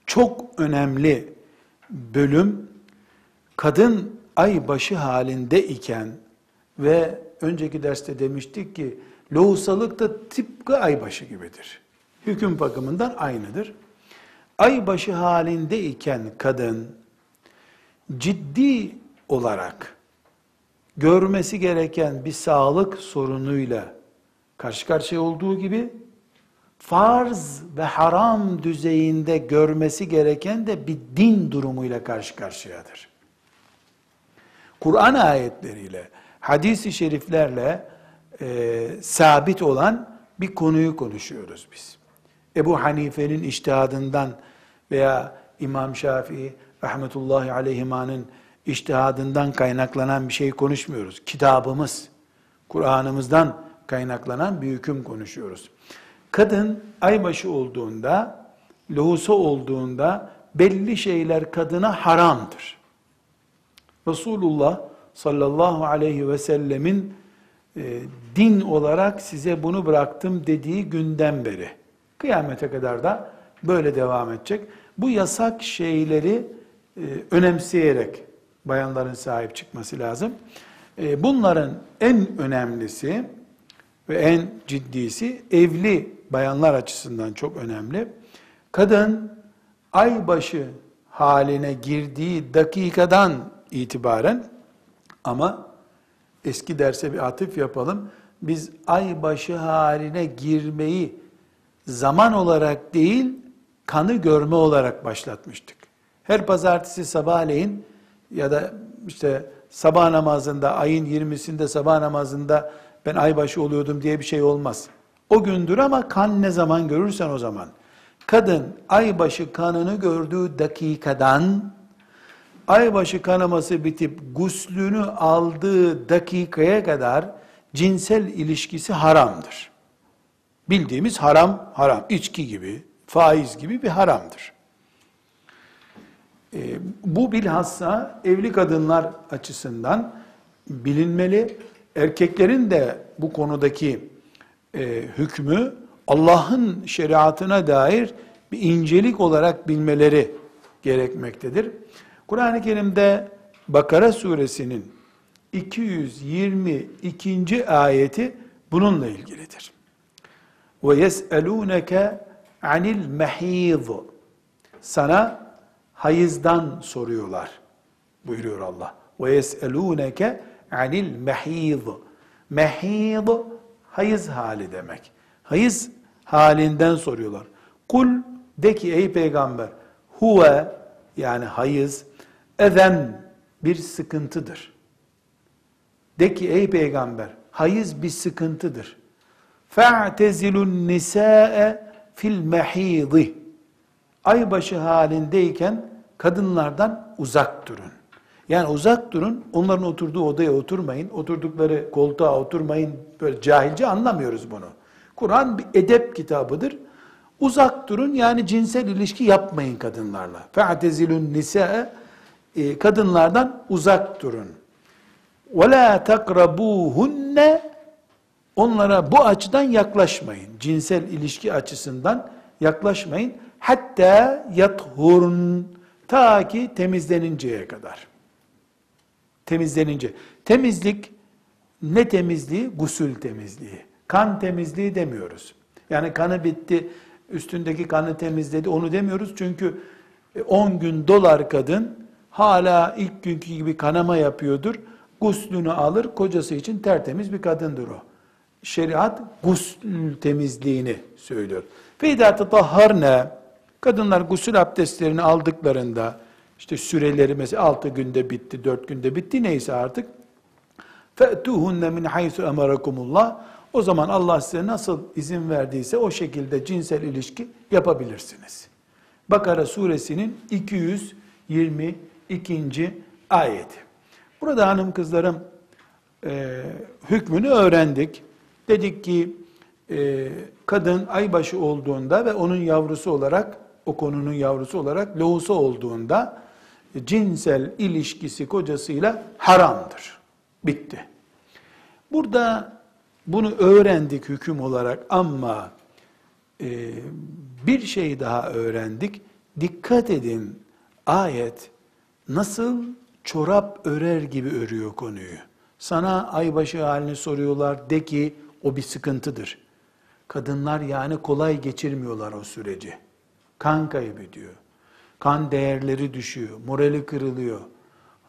çok önemli bölüm kadın ay başı halinde iken ve önceki derste demiştik ki lohusalık da tıpkı ay başı gibidir. Hüküm bakımından aynıdır. Ay başı halinde iken kadın ciddi olarak görmesi gereken bir sağlık sorunuyla karşı karşıya olduğu gibi farz ve haram düzeyinde görmesi gereken de bir din durumuyla karşı karşıyadır. Kur'an ayetleriyle, hadis-i şeriflerle e, sabit olan bir konuyu konuşuyoruz biz. Ebu Hanife'nin iştihadından veya İmam Şafii rahmetullahi aleyhimanın iştihadından kaynaklanan bir şey konuşmuyoruz. Kitabımız, Kur'an'ımızdan kaynaklanan bir hüküm konuşuyoruz. Kadın aybaşı olduğunda, lohusa olduğunda belli şeyler kadına haramdır. Resulullah sallallahu aleyhi ve sellemin e, din olarak size bunu bıraktım dediği günden beri kıyamete kadar da böyle devam edecek. Bu yasak şeyleri e, önemseyerek bayanların sahip çıkması lazım. E, bunların en önemlisi ve en ciddisi evli bayanlar açısından çok önemli. Kadın aybaşı haline girdiği dakikadan itibaren ama eski derse bir atıf yapalım. Biz aybaşı haline girmeyi zaman olarak değil, kanı görme olarak başlatmıştık. Her pazartesi sabahleyin ya da işte sabah namazında, ayın 20'sinde sabah namazında ben aybaşı oluyordum diye bir şey olmaz. O gündür ama kan ne zaman görürsen o zaman. Kadın aybaşı kanını gördüğü dakikadan aybaşı kanaması bitip guslünü aldığı dakikaya kadar cinsel ilişkisi haramdır. Bildiğimiz haram, haram. içki gibi, faiz gibi bir haramdır. E, bu bilhassa evli kadınlar açısından bilinmeli. Erkeklerin de bu konudaki e, hükmü Allah'ın şeriatına dair bir incelik olarak bilmeleri gerekmektedir. Kur'an-ı Kerim'de Bakara suresinin 222. ayeti bununla ilgilidir. Ve yes'elûneke anil mehîz. Sana hayızdan soruyorlar. Buyuruyor Allah. Ve yes'elûneke anil mehîz. Mehîz hayız hali demek. Hayız halinden soruyorlar. Kul de ki ey peygamber huve yani hayız Eden bir sıkıntıdır. De ki ey peygamber, hayız bir sıkıntıdır. Fe'tezilun nisa'e fil mehidi. Aybaşı halindeyken kadınlardan uzak durun. Yani uzak durun, onların oturduğu odaya oturmayın, oturdukları koltuğa oturmayın. Böyle cahilce anlamıyoruz bunu. Kur'an bir edep kitabıdır. Uzak durun yani cinsel ilişki yapmayın kadınlarla. Fe'tezilun nisa'e e, kadınlardan uzak durun. وَلَا تَقْرَبُوهُنَّ Onlara bu açıdan yaklaşmayın. Cinsel ilişki açısından yaklaşmayın. Hatta yathurun ta ki temizleninceye kadar. Temizlenince. Temizlik ne temizliği? Gusül temizliği. Kan temizliği demiyoruz. Yani kanı bitti, üstündeki kanı temizledi onu demiyoruz. Çünkü 10 gün dolar kadın hala ilk günkü gibi kanama yapıyordur. Guslünü alır, kocası için tertemiz bir kadındır o. Şeriat gusül temizliğini söylüyor. Feyda tatahharne kadınlar gusül abdestlerini aldıklarında işte süreleri mesela 6 günde bitti, 4 günde bitti neyse artık. فَأْتُوهُنَّ مِنْ حَيْثُ اَمَرَكُمُ O zaman Allah size nasıl izin verdiyse o şekilde cinsel ilişki yapabilirsiniz. Bakara suresinin 222. ayeti. Burada hanım kızlarım e, hükmünü öğrendik. Dedik ki e, kadın aybaşı olduğunda ve onun yavrusu olarak o konunun yavrusu olarak lohusa olduğunda cinsel ilişkisi kocasıyla haramdır. Bitti. Burada bunu öğrendik hüküm olarak ama e, bir şey daha öğrendik. Dikkat edin ayet nasıl çorap örer gibi örüyor konuyu. Sana aybaşı halini soruyorlar de ki o bir sıkıntıdır. Kadınlar yani kolay geçirmiyorlar o süreci. Kan kaybediyor. Kan değerleri düşüyor. Morali kırılıyor.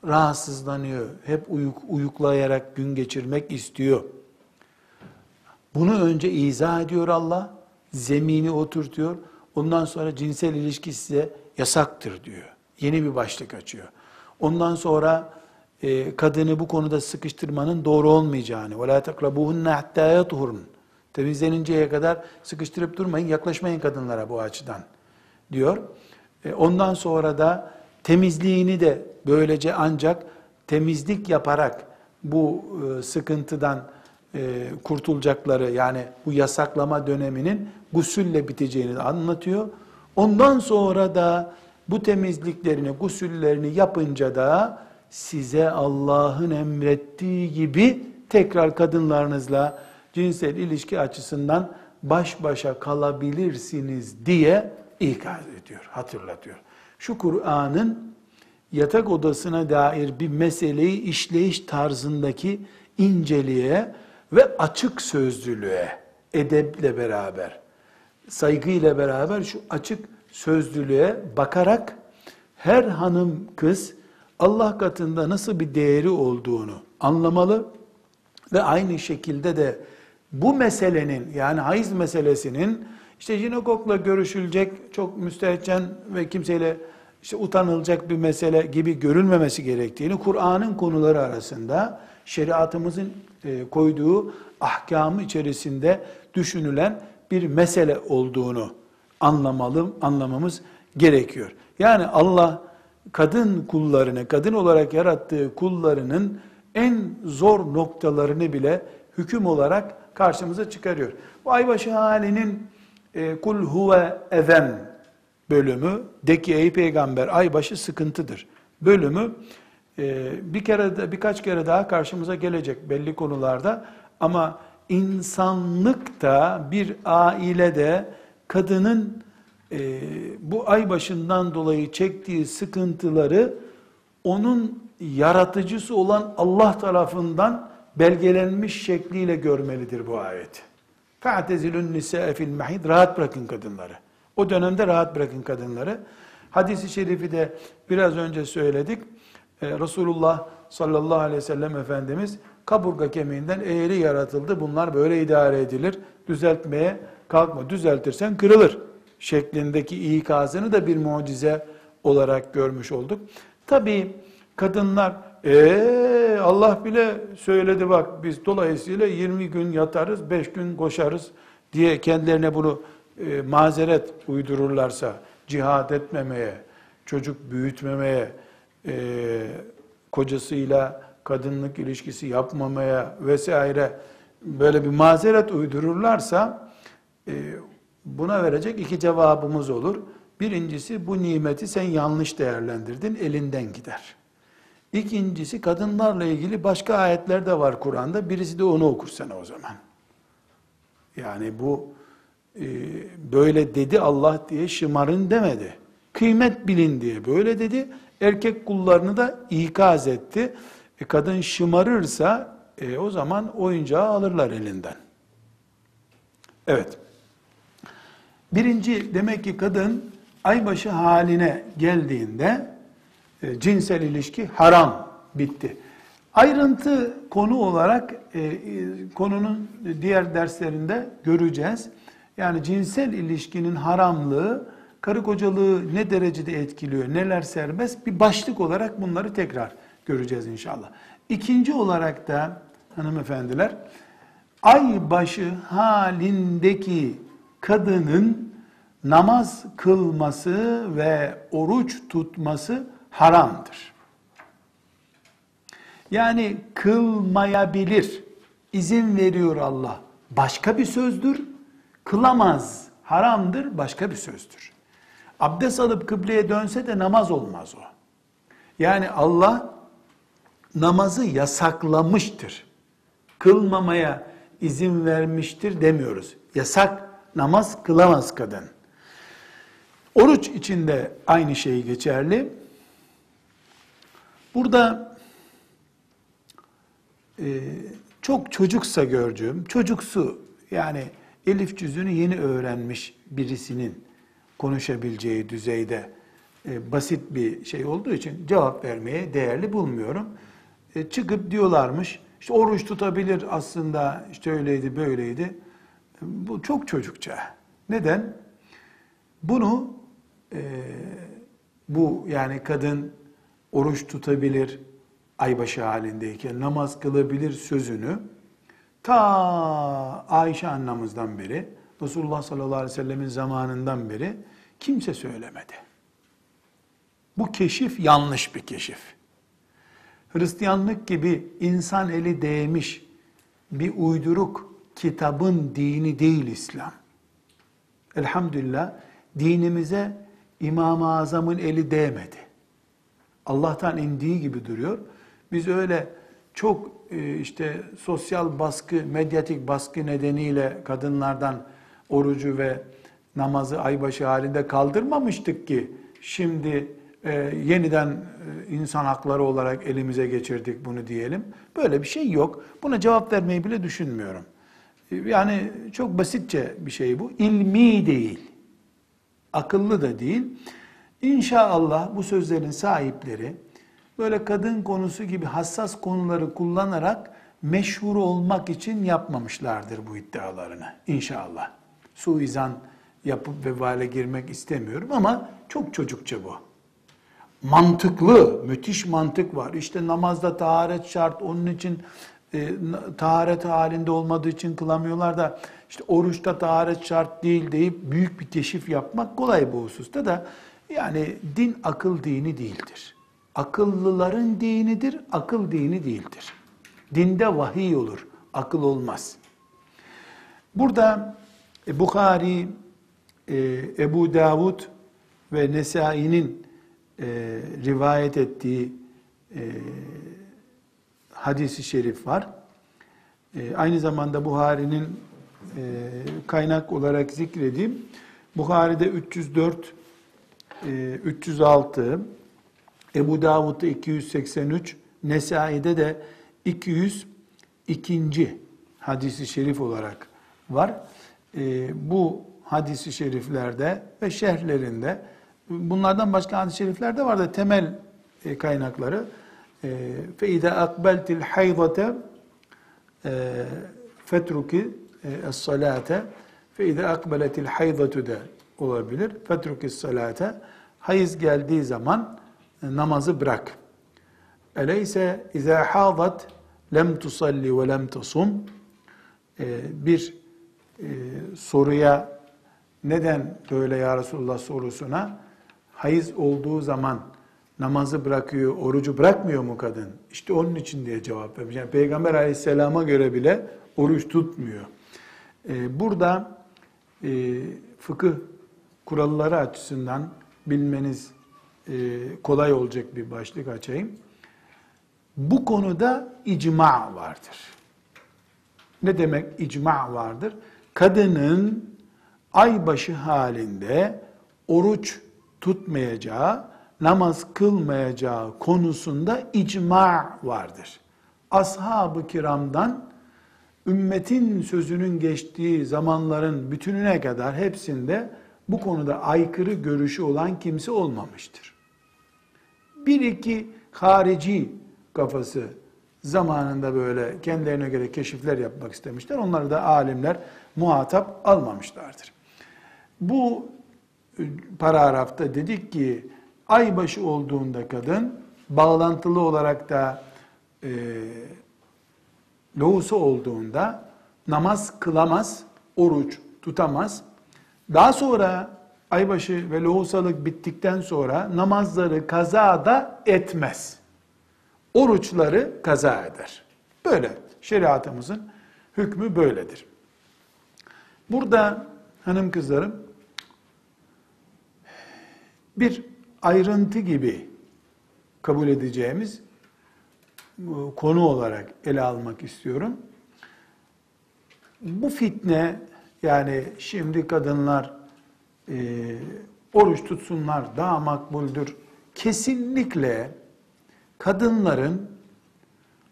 Rahatsızlanıyor. Hep uyuk, uyuklayarak gün geçirmek istiyor. Bunu önce izah ediyor Allah. Zemini oturtuyor. Ondan sonra cinsel ilişki size yasaktır diyor. Yeni bir başlık açıyor. Ondan sonra e, kadını bu konuda sıkıştırmanın doğru olmayacağını وَلَا تَقْرَبُهُنَّ حَتَّى يَطْهُرُنَ Temizleninceye kadar sıkıştırıp durmayın, yaklaşmayın kadınlara bu açıdan diyor. E, ondan sonra da temizliğini de böylece ancak temizlik yaparak bu e, sıkıntıdan e, kurtulacakları yani bu yasaklama döneminin gusülle biteceğini anlatıyor. Ondan sonra da bu temizliklerini, gusüllerini yapınca da size Allah'ın emrettiği gibi tekrar kadınlarınızla cinsel ilişki açısından baş başa kalabilirsiniz diye ikaz ediyor, hatırlatıyor. Şu Kur'an'ın yatak odasına dair bir meseleyi işleyiş tarzındaki inceliğe ve açık sözlülüğe, edeple beraber, saygıyla beraber şu açık sözlülüğe bakarak her hanım kız Allah katında nasıl bir değeri olduğunu anlamalı ve aynı şekilde de bu meselenin yani hayız meselesinin işte jinekokla görüşülecek çok müstehcen ve kimseyle işte utanılacak bir mesele gibi görülmemesi gerektiğini Kur'an'ın konuları arasında şeriatımızın e, koyduğu ahkamı içerisinde düşünülen bir mesele olduğunu anlamalı, anlamamız gerekiyor. Yani Allah kadın kullarını, kadın olarak yarattığı kullarının en zor noktalarını bile hüküm olarak karşımıza çıkarıyor. Bu aybaşı halinin e, kul huve even bölümü, de ki ey peygamber aybaşı sıkıntıdır bölümü e, bir kere de birkaç kere daha karşımıza gelecek belli konularda ama insanlıkta bir ailede kadının e, bu ay başından dolayı çektiği sıkıntıları onun yaratıcısı olan Allah tarafından belgelenmiş şekliyle görmelidir bu ayet. Fe'tezilün nisa'e fil mahid. Rahat bırakın kadınları. O dönemde rahat bırakın kadınları. Hadis-i şerifi de biraz önce söyledik. Ee, Resulullah sallallahu aleyhi ve sellem Efendimiz kaburga kemiğinden eğri yaratıldı. Bunlar böyle idare edilir. Düzeltmeye kalkma. Düzeltirsen kırılır şeklindeki ikazını da bir mucize olarak görmüş olduk. Tabi kadınlar ee, Allah bile söyledi bak biz dolayısıyla 20 gün yatarız, 5 gün koşarız diye kendilerine bunu e, mazeret uydururlarsa cihad etmemeye, çocuk büyütmemeye, e, kocasıyla kadınlık ilişkisi yapmamaya vesaire böyle bir mazeret uydururlarsa buna verecek iki cevabımız olur. Birincisi bu nimeti sen yanlış değerlendirdin, elinden gider. İkincisi kadınlarla ilgili başka ayetler de var Kur'an'da. Birisi de onu okursana o zaman. Yani bu e, böyle dedi Allah diye şımarın demedi. Kıymet bilin diye böyle dedi. Erkek kullarını da ikaz etti. E, kadın şımarırsa e, o zaman oyuncağı alırlar elinden. Evet. Birinci demek ki kadın aybaşı haline geldiğinde e, cinsel ilişki haram bitti. Ayrıntı konu olarak e, e, konunun diğer derslerinde göreceğiz. Yani cinsel ilişkinin haramlığı karı kocalığı ne derecede etkiliyor, neler serbest bir başlık olarak bunları tekrar göreceğiz inşallah. İkinci olarak da hanımefendiler ay başı halindeki kadının namaz kılması ve oruç tutması haramdır. Yani kılmayabilir. izin veriyor Allah. Başka bir sözdür. Kılamaz. Haramdır. Başka bir sözdür. Abdest alıp kıbleye dönse de namaz olmaz o. Yani Allah namazı yasaklamıştır. Kılmamaya izin vermiştir demiyoruz. Yasak namaz kılamaz kadın. Oruç içinde aynı şey geçerli. Burada e, çok çocuksa gördüğüm, çocuksu yani elif cüzünü yeni öğrenmiş birisinin konuşabileceği düzeyde e, basit bir şey olduğu için cevap vermeye değerli bulmuyorum. E, çıkıp diyorlarmış, işte oruç tutabilir aslında, işte öyleydi böyleydi. Bu çok çocukça. Neden? Bunu e, bu yani kadın oruç tutabilir, aybaşı halindeyken namaz kılabilir sözünü ta Ayşe annemizden beri, Resulullah sallallahu aleyhi ve sellemin zamanından beri kimse söylemedi. Bu keşif yanlış bir keşif. Hristiyanlık gibi insan eli değmiş bir uyduruk kitabın dini değil İslam. Elhamdülillah dinimize İmam-ı Azam'ın eli değmedi. Allah'tan indiği gibi duruyor. Biz öyle çok e, işte sosyal baskı, medyatik baskı nedeniyle kadınlardan orucu ve namazı aybaşı halinde kaldırmamıştık ki şimdi e, yeniden e, insan hakları olarak elimize geçirdik bunu diyelim. Böyle bir şey yok. Buna cevap vermeyi bile düşünmüyorum. Yani çok basitçe bir şey bu. İlmi değil. Akıllı da değil. İnşallah bu sözlerin sahipleri böyle kadın konusu gibi hassas konuları kullanarak meşhur olmak için yapmamışlardır bu iddialarını. İnşallah. Suizan yapıp vebale girmek istemiyorum ama çok çocukça bu. Mantıklı, müthiş mantık var. İşte namazda taharet şart, onun için e, taharet halinde olmadığı için kılamıyorlar da işte oruçta taharet şart değil deyip büyük bir keşif yapmak kolay bu hususta da yani din akıl dini değildir. Akıllıların dinidir, akıl dini değildir. Dinde vahiy olur, akıl olmaz. Burada e, Bukhari, e, Ebu Davud ve Nesai'nin e, rivayet ettiği hadisi şerif var. E, aynı zamanda Buhari'nin e, kaynak olarak zikredeyim. Buhari'de 304, e, 306, Ebu Davud'da 283, Nesai'de de 202. hadisi şerif olarak var. E, bu hadisi şeriflerde ve şerhlerinde bunlardan başka hadis-i şerifler de var da temel e, kaynakları iza akbeltil haydate fetruki es-salate fe iza akbeletil haydatu da olabilir. Fetruki salate hayız geldiği zaman namazı bırak. Eleyse izâ hâzat lem tusalli ve lem tasum bir e, soruya neden böyle ya Resulullah sorusuna hayız olduğu zaman namazı bırakıyor, orucu bırakmıyor mu kadın? İşte onun için diye cevap vermiş. Yani Peygamber aleyhisselama göre bile oruç tutmuyor. Ee, burada e, fıkıh kuralları açısından bilmeniz e, kolay olacak bir başlık açayım. Bu konuda icma vardır. Ne demek icma vardır? Kadının aybaşı halinde oruç tutmayacağı, namaz kılmayacağı konusunda icma vardır. Ashab-ı kiramdan ümmetin sözünün geçtiği zamanların bütününe kadar hepsinde bu konuda aykırı görüşü olan kimse olmamıştır. Bir iki harici kafası zamanında böyle kendilerine göre keşifler yapmak istemişler. Onları da alimler muhatap almamışlardır. Bu paragrafta dedik ki aybaşı olduğunda kadın bağlantılı olarak da e, lohusa olduğunda namaz kılamaz, oruç tutamaz. Daha sonra aybaşı ve lohusalık bittikten sonra namazları kaza da etmez. Oruçları kaza eder. Böyle şeriatımızın hükmü böyledir. Burada hanım kızlarım bir ayrıntı gibi kabul edeceğimiz konu olarak ele almak istiyorum. Bu fitne yani şimdi kadınlar e, oruç tutsunlar daha makbuldür. Kesinlikle kadınların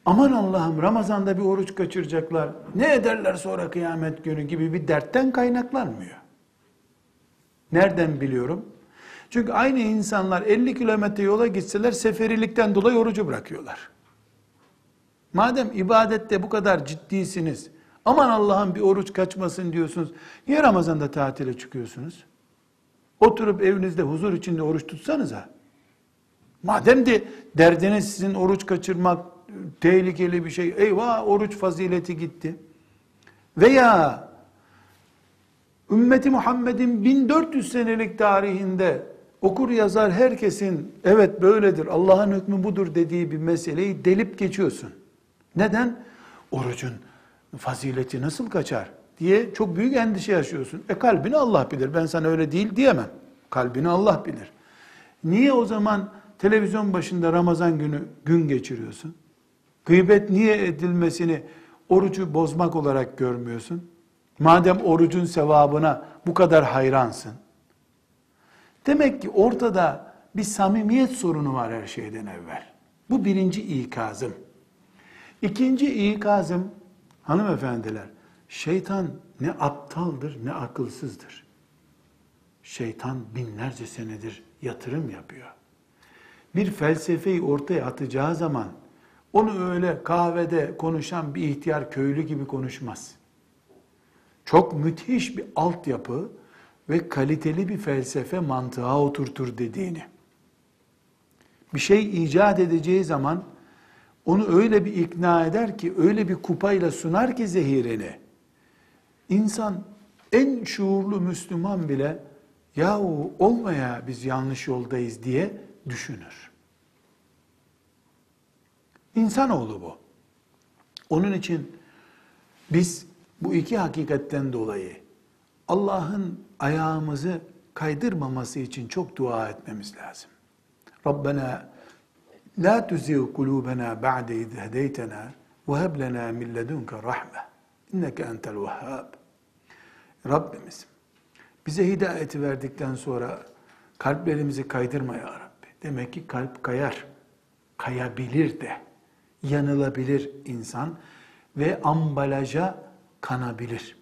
aman Allah'ım Ramazan'da bir oruç kaçıracaklar, ne ederler sonra kıyamet günü gibi bir dertten kaynaklanmıyor. Nereden biliyorum? Çünkü aynı insanlar 50 kilometre yola gitseler seferilikten dolayı orucu bırakıyorlar. Madem ibadette bu kadar ciddisiniz, aman Allah'ım bir oruç kaçmasın diyorsunuz, niye Ramazan'da tatile çıkıyorsunuz? Oturup evinizde huzur içinde oruç tutsanıza. Madem de derdiniz sizin oruç kaçırmak tehlikeli bir şey, eyvah oruç fazileti gitti. Veya ümmeti Muhammed'in 1400 senelik tarihinde okur yazar herkesin evet böyledir, Allah'ın hükmü budur dediği bir meseleyi delip geçiyorsun. Neden? Orucun fazileti nasıl kaçar diye çok büyük endişe yaşıyorsun. E kalbini Allah bilir. Ben sana öyle değil diyemem. Kalbini Allah bilir. Niye o zaman televizyon başında Ramazan günü gün geçiriyorsun? Gıybet niye edilmesini orucu bozmak olarak görmüyorsun? Madem orucun sevabına bu kadar hayransın. Demek ki ortada bir samimiyet sorunu var her şeyden evvel. Bu birinci ikazım. İkinci ikazım hanımefendiler, şeytan ne aptaldır ne akılsızdır. Şeytan binlerce senedir yatırım yapıyor. Bir felsefeyi ortaya atacağı zaman onu öyle kahvede konuşan bir ihtiyar köylü gibi konuşmaz. Çok müthiş bir altyapı ve kaliteli bir felsefe mantığa oturtur dediğini. Bir şey icat edeceği zaman onu öyle bir ikna eder ki, öyle bir kupayla sunar ki zehirini. İnsan en şuurlu Müslüman bile yahu olmaya biz yanlış yoldayız diye düşünür. İnsanoğlu bu. Onun için biz bu iki hakikatten dolayı Allah'ın ayağımızı kaydırmaması için çok dua etmemiz lazım. Rabbena la tuzigh kulubena ba'de iz hedeytena ve heb lena min ledunke rahme. İnneke entel vehhab. Rabbimiz bize hidayeti verdikten sonra kalplerimizi kaydırma ya Rabbi. Demek ki kalp kayar. Kayabilir de. Yanılabilir insan ve ambalaja kanabilir.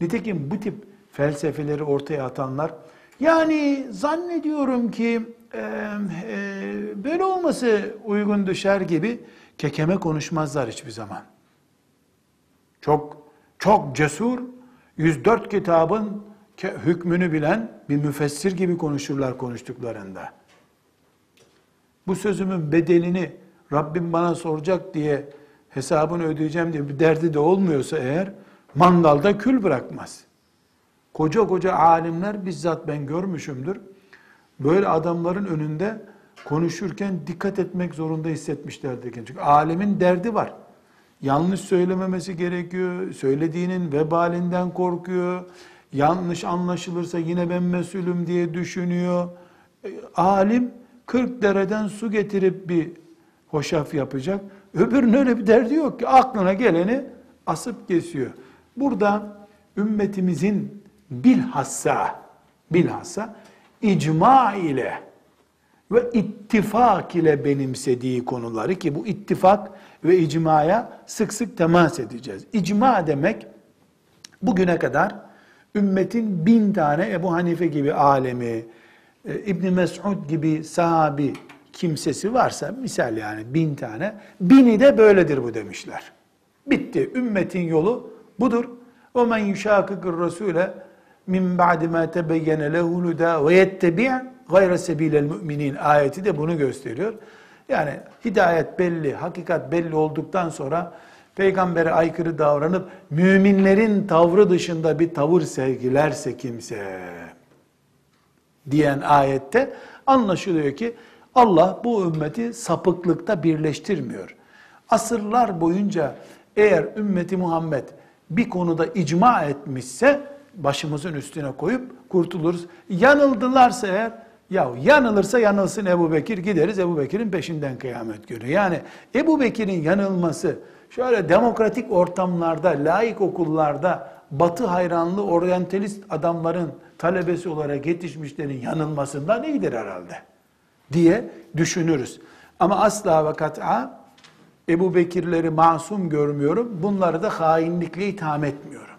Nitekim bu tip felsefeleri ortaya atanlar, yani zannediyorum ki e, e, böyle olması uygun düşer gibi kekeme konuşmazlar hiçbir zaman. Çok çok cesur, 104 kitabın hükmünü bilen bir müfessir gibi konuşurlar konuştuklarında. Bu sözümün bedelini Rabbim bana soracak diye hesabını ödeyeceğim diye bir derdi de olmuyorsa eğer mangalda kül bırakmaz. Koca koca alimler bizzat ben görmüşümdür. Böyle adamların önünde konuşurken dikkat etmek zorunda hissetmişlerdir. Çünkü alimin derdi var. Yanlış söylememesi gerekiyor. Söylediğinin vebalinden korkuyor. Yanlış anlaşılırsa yine ben mesulüm diye düşünüyor. E, alim 40 dereden su getirip bir hoşaf yapacak. Öbürünün öyle bir derdi yok ki aklına geleni asıp kesiyor. Burada ümmetimizin bilhassa bilhassa icma ile ve ittifak ile benimsediği konuları ki bu ittifak ve icmaya sık sık temas edeceğiz. İcma demek bugüne kadar ümmetin bin tane Ebu Hanife gibi alemi, e, İbn Mes'ud gibi sahabi kimsesi varsa misal yani bin tane, bini de böyledir bu demişler. Bitti. Ümmetin yolu budur. O men yuşakıkır Resul'e min ba'di ma tebeyyene lehul huda ve yettebi' gayre sebilel müminin ayeti de bunu gösteriyor. Yani hidayet belli, hakikat belli olduktan sonra peygambere aykırı davranıp müminlerin tavrı dışında bir tavır sergilerse kimse diyen ayette anlaşılıyor ki Allah bu ümmeti sapıklıkta birleştirmiyor. Asırlar boyunca eğer ümmeti Muhammed bir konuda icma etmişse başımızın üstüne koyup kurtuluruz. Yanıldılarsa eğer ya yanılırsa yanılsın Ebu Bekir gideriz Ebu Bekir'in peşinden kıyamet günü. Yani Ebu Bekir'in yanılması şöyle demokratik ortamlarda, laik okullarda batı hayranlı oryantalist adamların talebesi olarak yetişmişlerin yanılmasından iyidir herhalde diye düşünürüz. Ama asla ve kat'a Ebu Bekirleri masum görmüyorum. Bunları da hainlikle itham etmiyorum.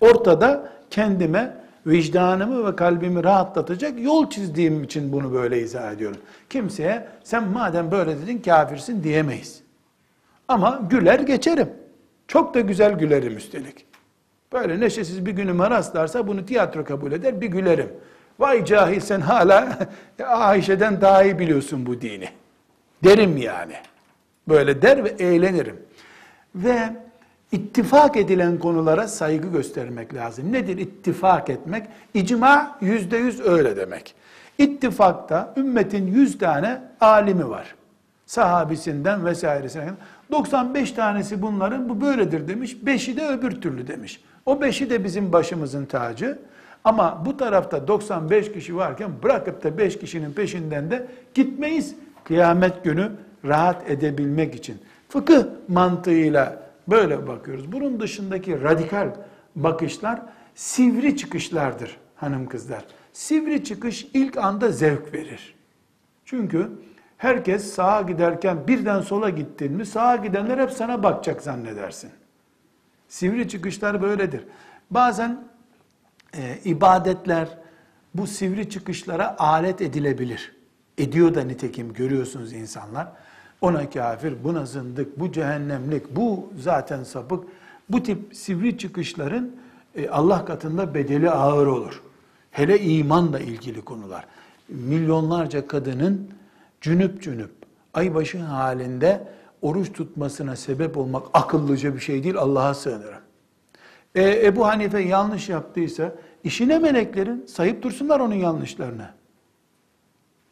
Ortada kendime vicdanımı ve kalbimi rahatlatacak yol çizdiğim için bunu böyle izah ediyorum. Kimseye sen madem böyle dedin kafirsin diyemeyiz. Ama güler geçerim. Çok da güzel gülerim üstelik. Böyle neşesiz bir günüme rastlarsa bunu tiyatro kabul eder bir gülerim. Vay cahil sen hala *laughs* Ayşe'den daha iyi biliyorsun bu dini. Derim yani. Böyle der ve eğlenirim. Ve ittifak edilen konulara saygı göstermek lazım. Nedir ittifak etmek? İcma yüzde yüz öyle demek. İttifakta ümmetin yüz tane alimi var. Sahabisinden vesairesinden. 95 tanesi bunların bu böyledir demiş. Beşi de öbür türlü demiş. O beşi de bizim başımızın tacı. Ama bu tarafta 95 kişi varken bırakıp da 5 kişinin peşinden de gitmeyiz. Kıyamet günü rahat edebilmek için. Fıkıh mantığıyla böyle bakıyoruz. Bunun dışındaki radikal bakışlar sivri çıkışlardır hanım kızlar. Sivri çıkış ilk anda zevk verir. Çünkü herkes sağa giderken birden sola gittin mi sağa gidenler hep sana bakacak zannedersin. Sivri çıkışlar böyledir. Bazen e, ibadetler bu sivri çıkışlara alet edilebilir. Ediyor da nitekim görüyorsunuz insanlar. Ona kafir, buna zındık, bu cehennemlik, bu zaten sapık. Bu tip sivri çıkışların e, Allah katında bedeli ağır olur. Hele imanla ilgili konular. Milyonlarca kadının cünüp cünüp, aybaşı halinde oruç tutmasına sebep olmak akıllıca bir şey değil, Allah'a sığınırım. E, Ebu Hanife yanlış yaptıysa, işine meleklerin sayıp dursunlar onun yanlışlarını.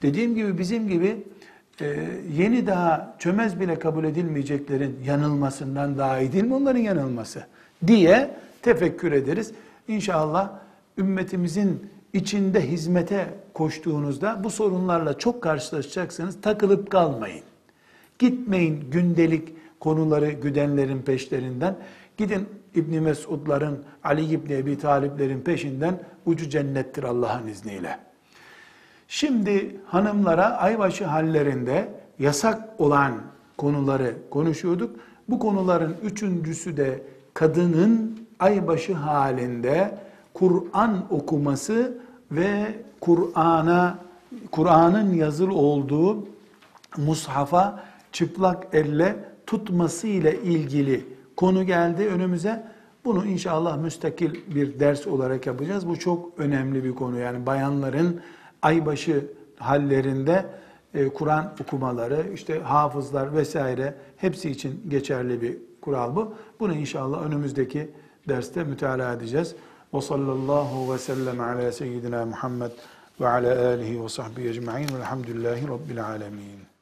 Dediğim gibi bizim gibi e, yeni daha çömez bile kabul edilmeyeceklerin yanılmasından daha iyi değil mi onların yanılması diye tefekkür ederiz. İnşallah ümmetimizin içinde hizmete koştuğunuzda bu sorunlarla çok karşılaşacaksınız. Takılıp kalmayın. Gitmeyin gündelik konuları güdenlerin peşlerinden. Gidin İbn Mesudların, Ali İbn Ebi Taliplerin peşinden ucu cennettir Allah'ın izniyle. Şimdi hanımlara aybaşı hallerinde yasak olan konuları konuşuyorduk. Bu konuların üçüncüsü de kadının aybaşı halinde Kur'an okuması ve Kur'an'a Kur'an'ın yazılı olduğu mushafa çıplak elle tutması ile ilgili konu geldi önümüze. Bunu inşallah müstakil bir ders olarak yapacağız. Bu çok önemli bir konu. Yani bayanların aybaşı hallerinde e, Kur'an okumaları, işte hafızlar vesaire hepsi için geçerli bir kural bu. Bunu inşallah önümüzdeki derste mütalaa edeceğiz. Ve sallallahu ve sellem ala seyyidina Muhammed ve ala alihi ve sahbihi ecma'in velhamdülillahi rabbil alemin.